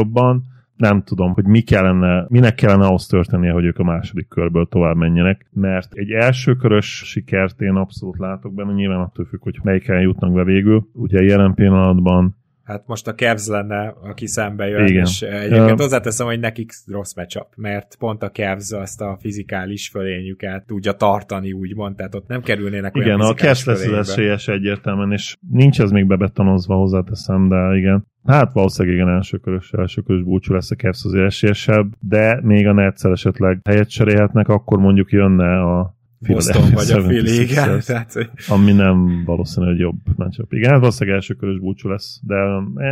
nem tudom, hogy mi kellene, minek kellene ahhoz történnie, hogy ők a második körből tovább menjenek, mert egy első körös sikert én abszolút látok benne, nyilván attól függ, hogy melyiken jutnak be végül. Ugye jelen pillanatban Hát most a Cavs lenne, aki szembe jön, Igen. és egyébként hozzáteszem, hogy nekik rossz matchup, mert pont a Cavs azt a fizikális fölényüket tudja tartani, úgymond, tehát ott nem kerülnének igen, olyan a Cavs lesz az esélyes egyértelműen, és nincs ez még bebetonozva, hozzáteszem, de igen. Hát valószínűleg igen, elsőkörös, elsőkörös búcsú lesz a Cavs az esélyesebb, de még a Netszel esetleg helyet cserélhetnek, akkor mondjuk jönne a Boston vagy a Philly, igen. Tehát, hogy... Ami nem valószínű, hogy jobb matchup. Igen, hát valószínűleg első körös búcsú lesz, de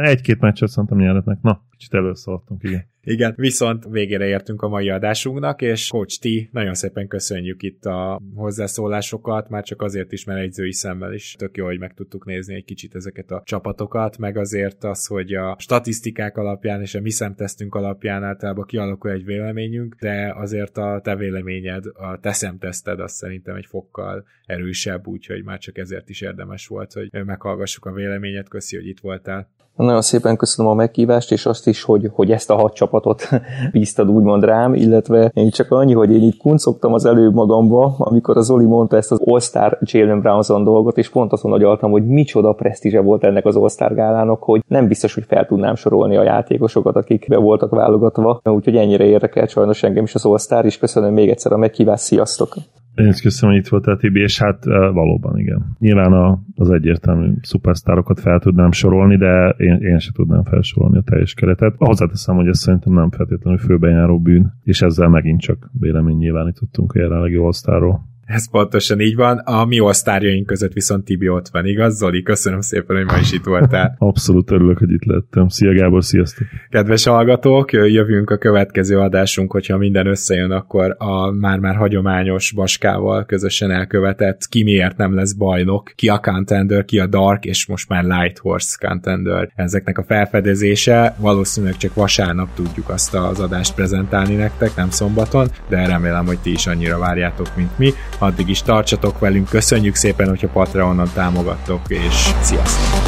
egy-két meccset szerintem nyerhetnek. Na, kicsit előszaladtunk, igen. Igen, viszont végére értünk a mai adásunknak, és Coach T, nagyon szépen köszönjük itt a hozzászólásokat, már csak azért is, mert egyzői szemmel is tök jó, hogy meg tudtuk nézni egy kicsit ezeket a csapatokat, meg azért az, hogy a statisztikák alapján és a mi szemtesztünk alapján általában kialakul egy véleményünk, de azért a te véleményed, a te szemteszted az szerintem egy fokkal erősebb, úgyhogy már csak ezért is érdemes volt, hogy meghallgassuk a véleményet. Köszi, hogy itt voltál. Nagyon szépen köszönöm a meghívást, és azt is, hogy, hogy ezt a hat csapatot bíztad úgymond rám, illetve én csak annyi, hogy én így kuncogtam az előbb magamba, amikor az Zoli mondta ezt az All-Star Jalen Brownson dolgot, és pont azon agyaltam, hogy micsoda presztízse volt ennek az All-Star gálának, hogy nem biztos, hogy fel tudnám sorolni a játékosokat, akik be voltak válogatva, úgyhogy ennyire érdekel sajnos engem is az All-Star, és köszönöm még egyszer a meghívást, sziasztok! Én is köszönöm, hogy itt voltál, Tibi, és hát valóban igen. Nyilván a, az egyértelmű szupersztárokat fel tudnám sorolni, de én, én sem tudnám felsorolni a teljes keretet. Hozzáteszem, hogy ez szerintem nem feltétlenül főbejáró bűn, és ezzel megint csak vélemény nyilvánítottunk a jelenlegi osztáról. Ez pontosan így van. A mi osztárjaink között viszont Tibi ott van, igaz? Zoli, köszönöm szépen, hogy ma is itt voltál. Abszolút örülök, hogy itt lettem. Szia Gábor, sziasztok! Kedves hallgatók, jövünk a következő adásunk, hogyha minden összejön, akkor a már-már hagyományos baskával közösen elkövetett ki miért nem lesz bajnok, ki a contender, ki a dark, és most már light horse contender. Ezeknek a felfedezése valószínűleg csak vasárnap tudjuk azt az adást prezentálni nektek, nem szombaton, de remélem, hogy ti is annyira várjátok, mint mi. Addig is tartsatok velünk, köszönjük szépen, hogyha Patreonon támogattok, és sziasztok!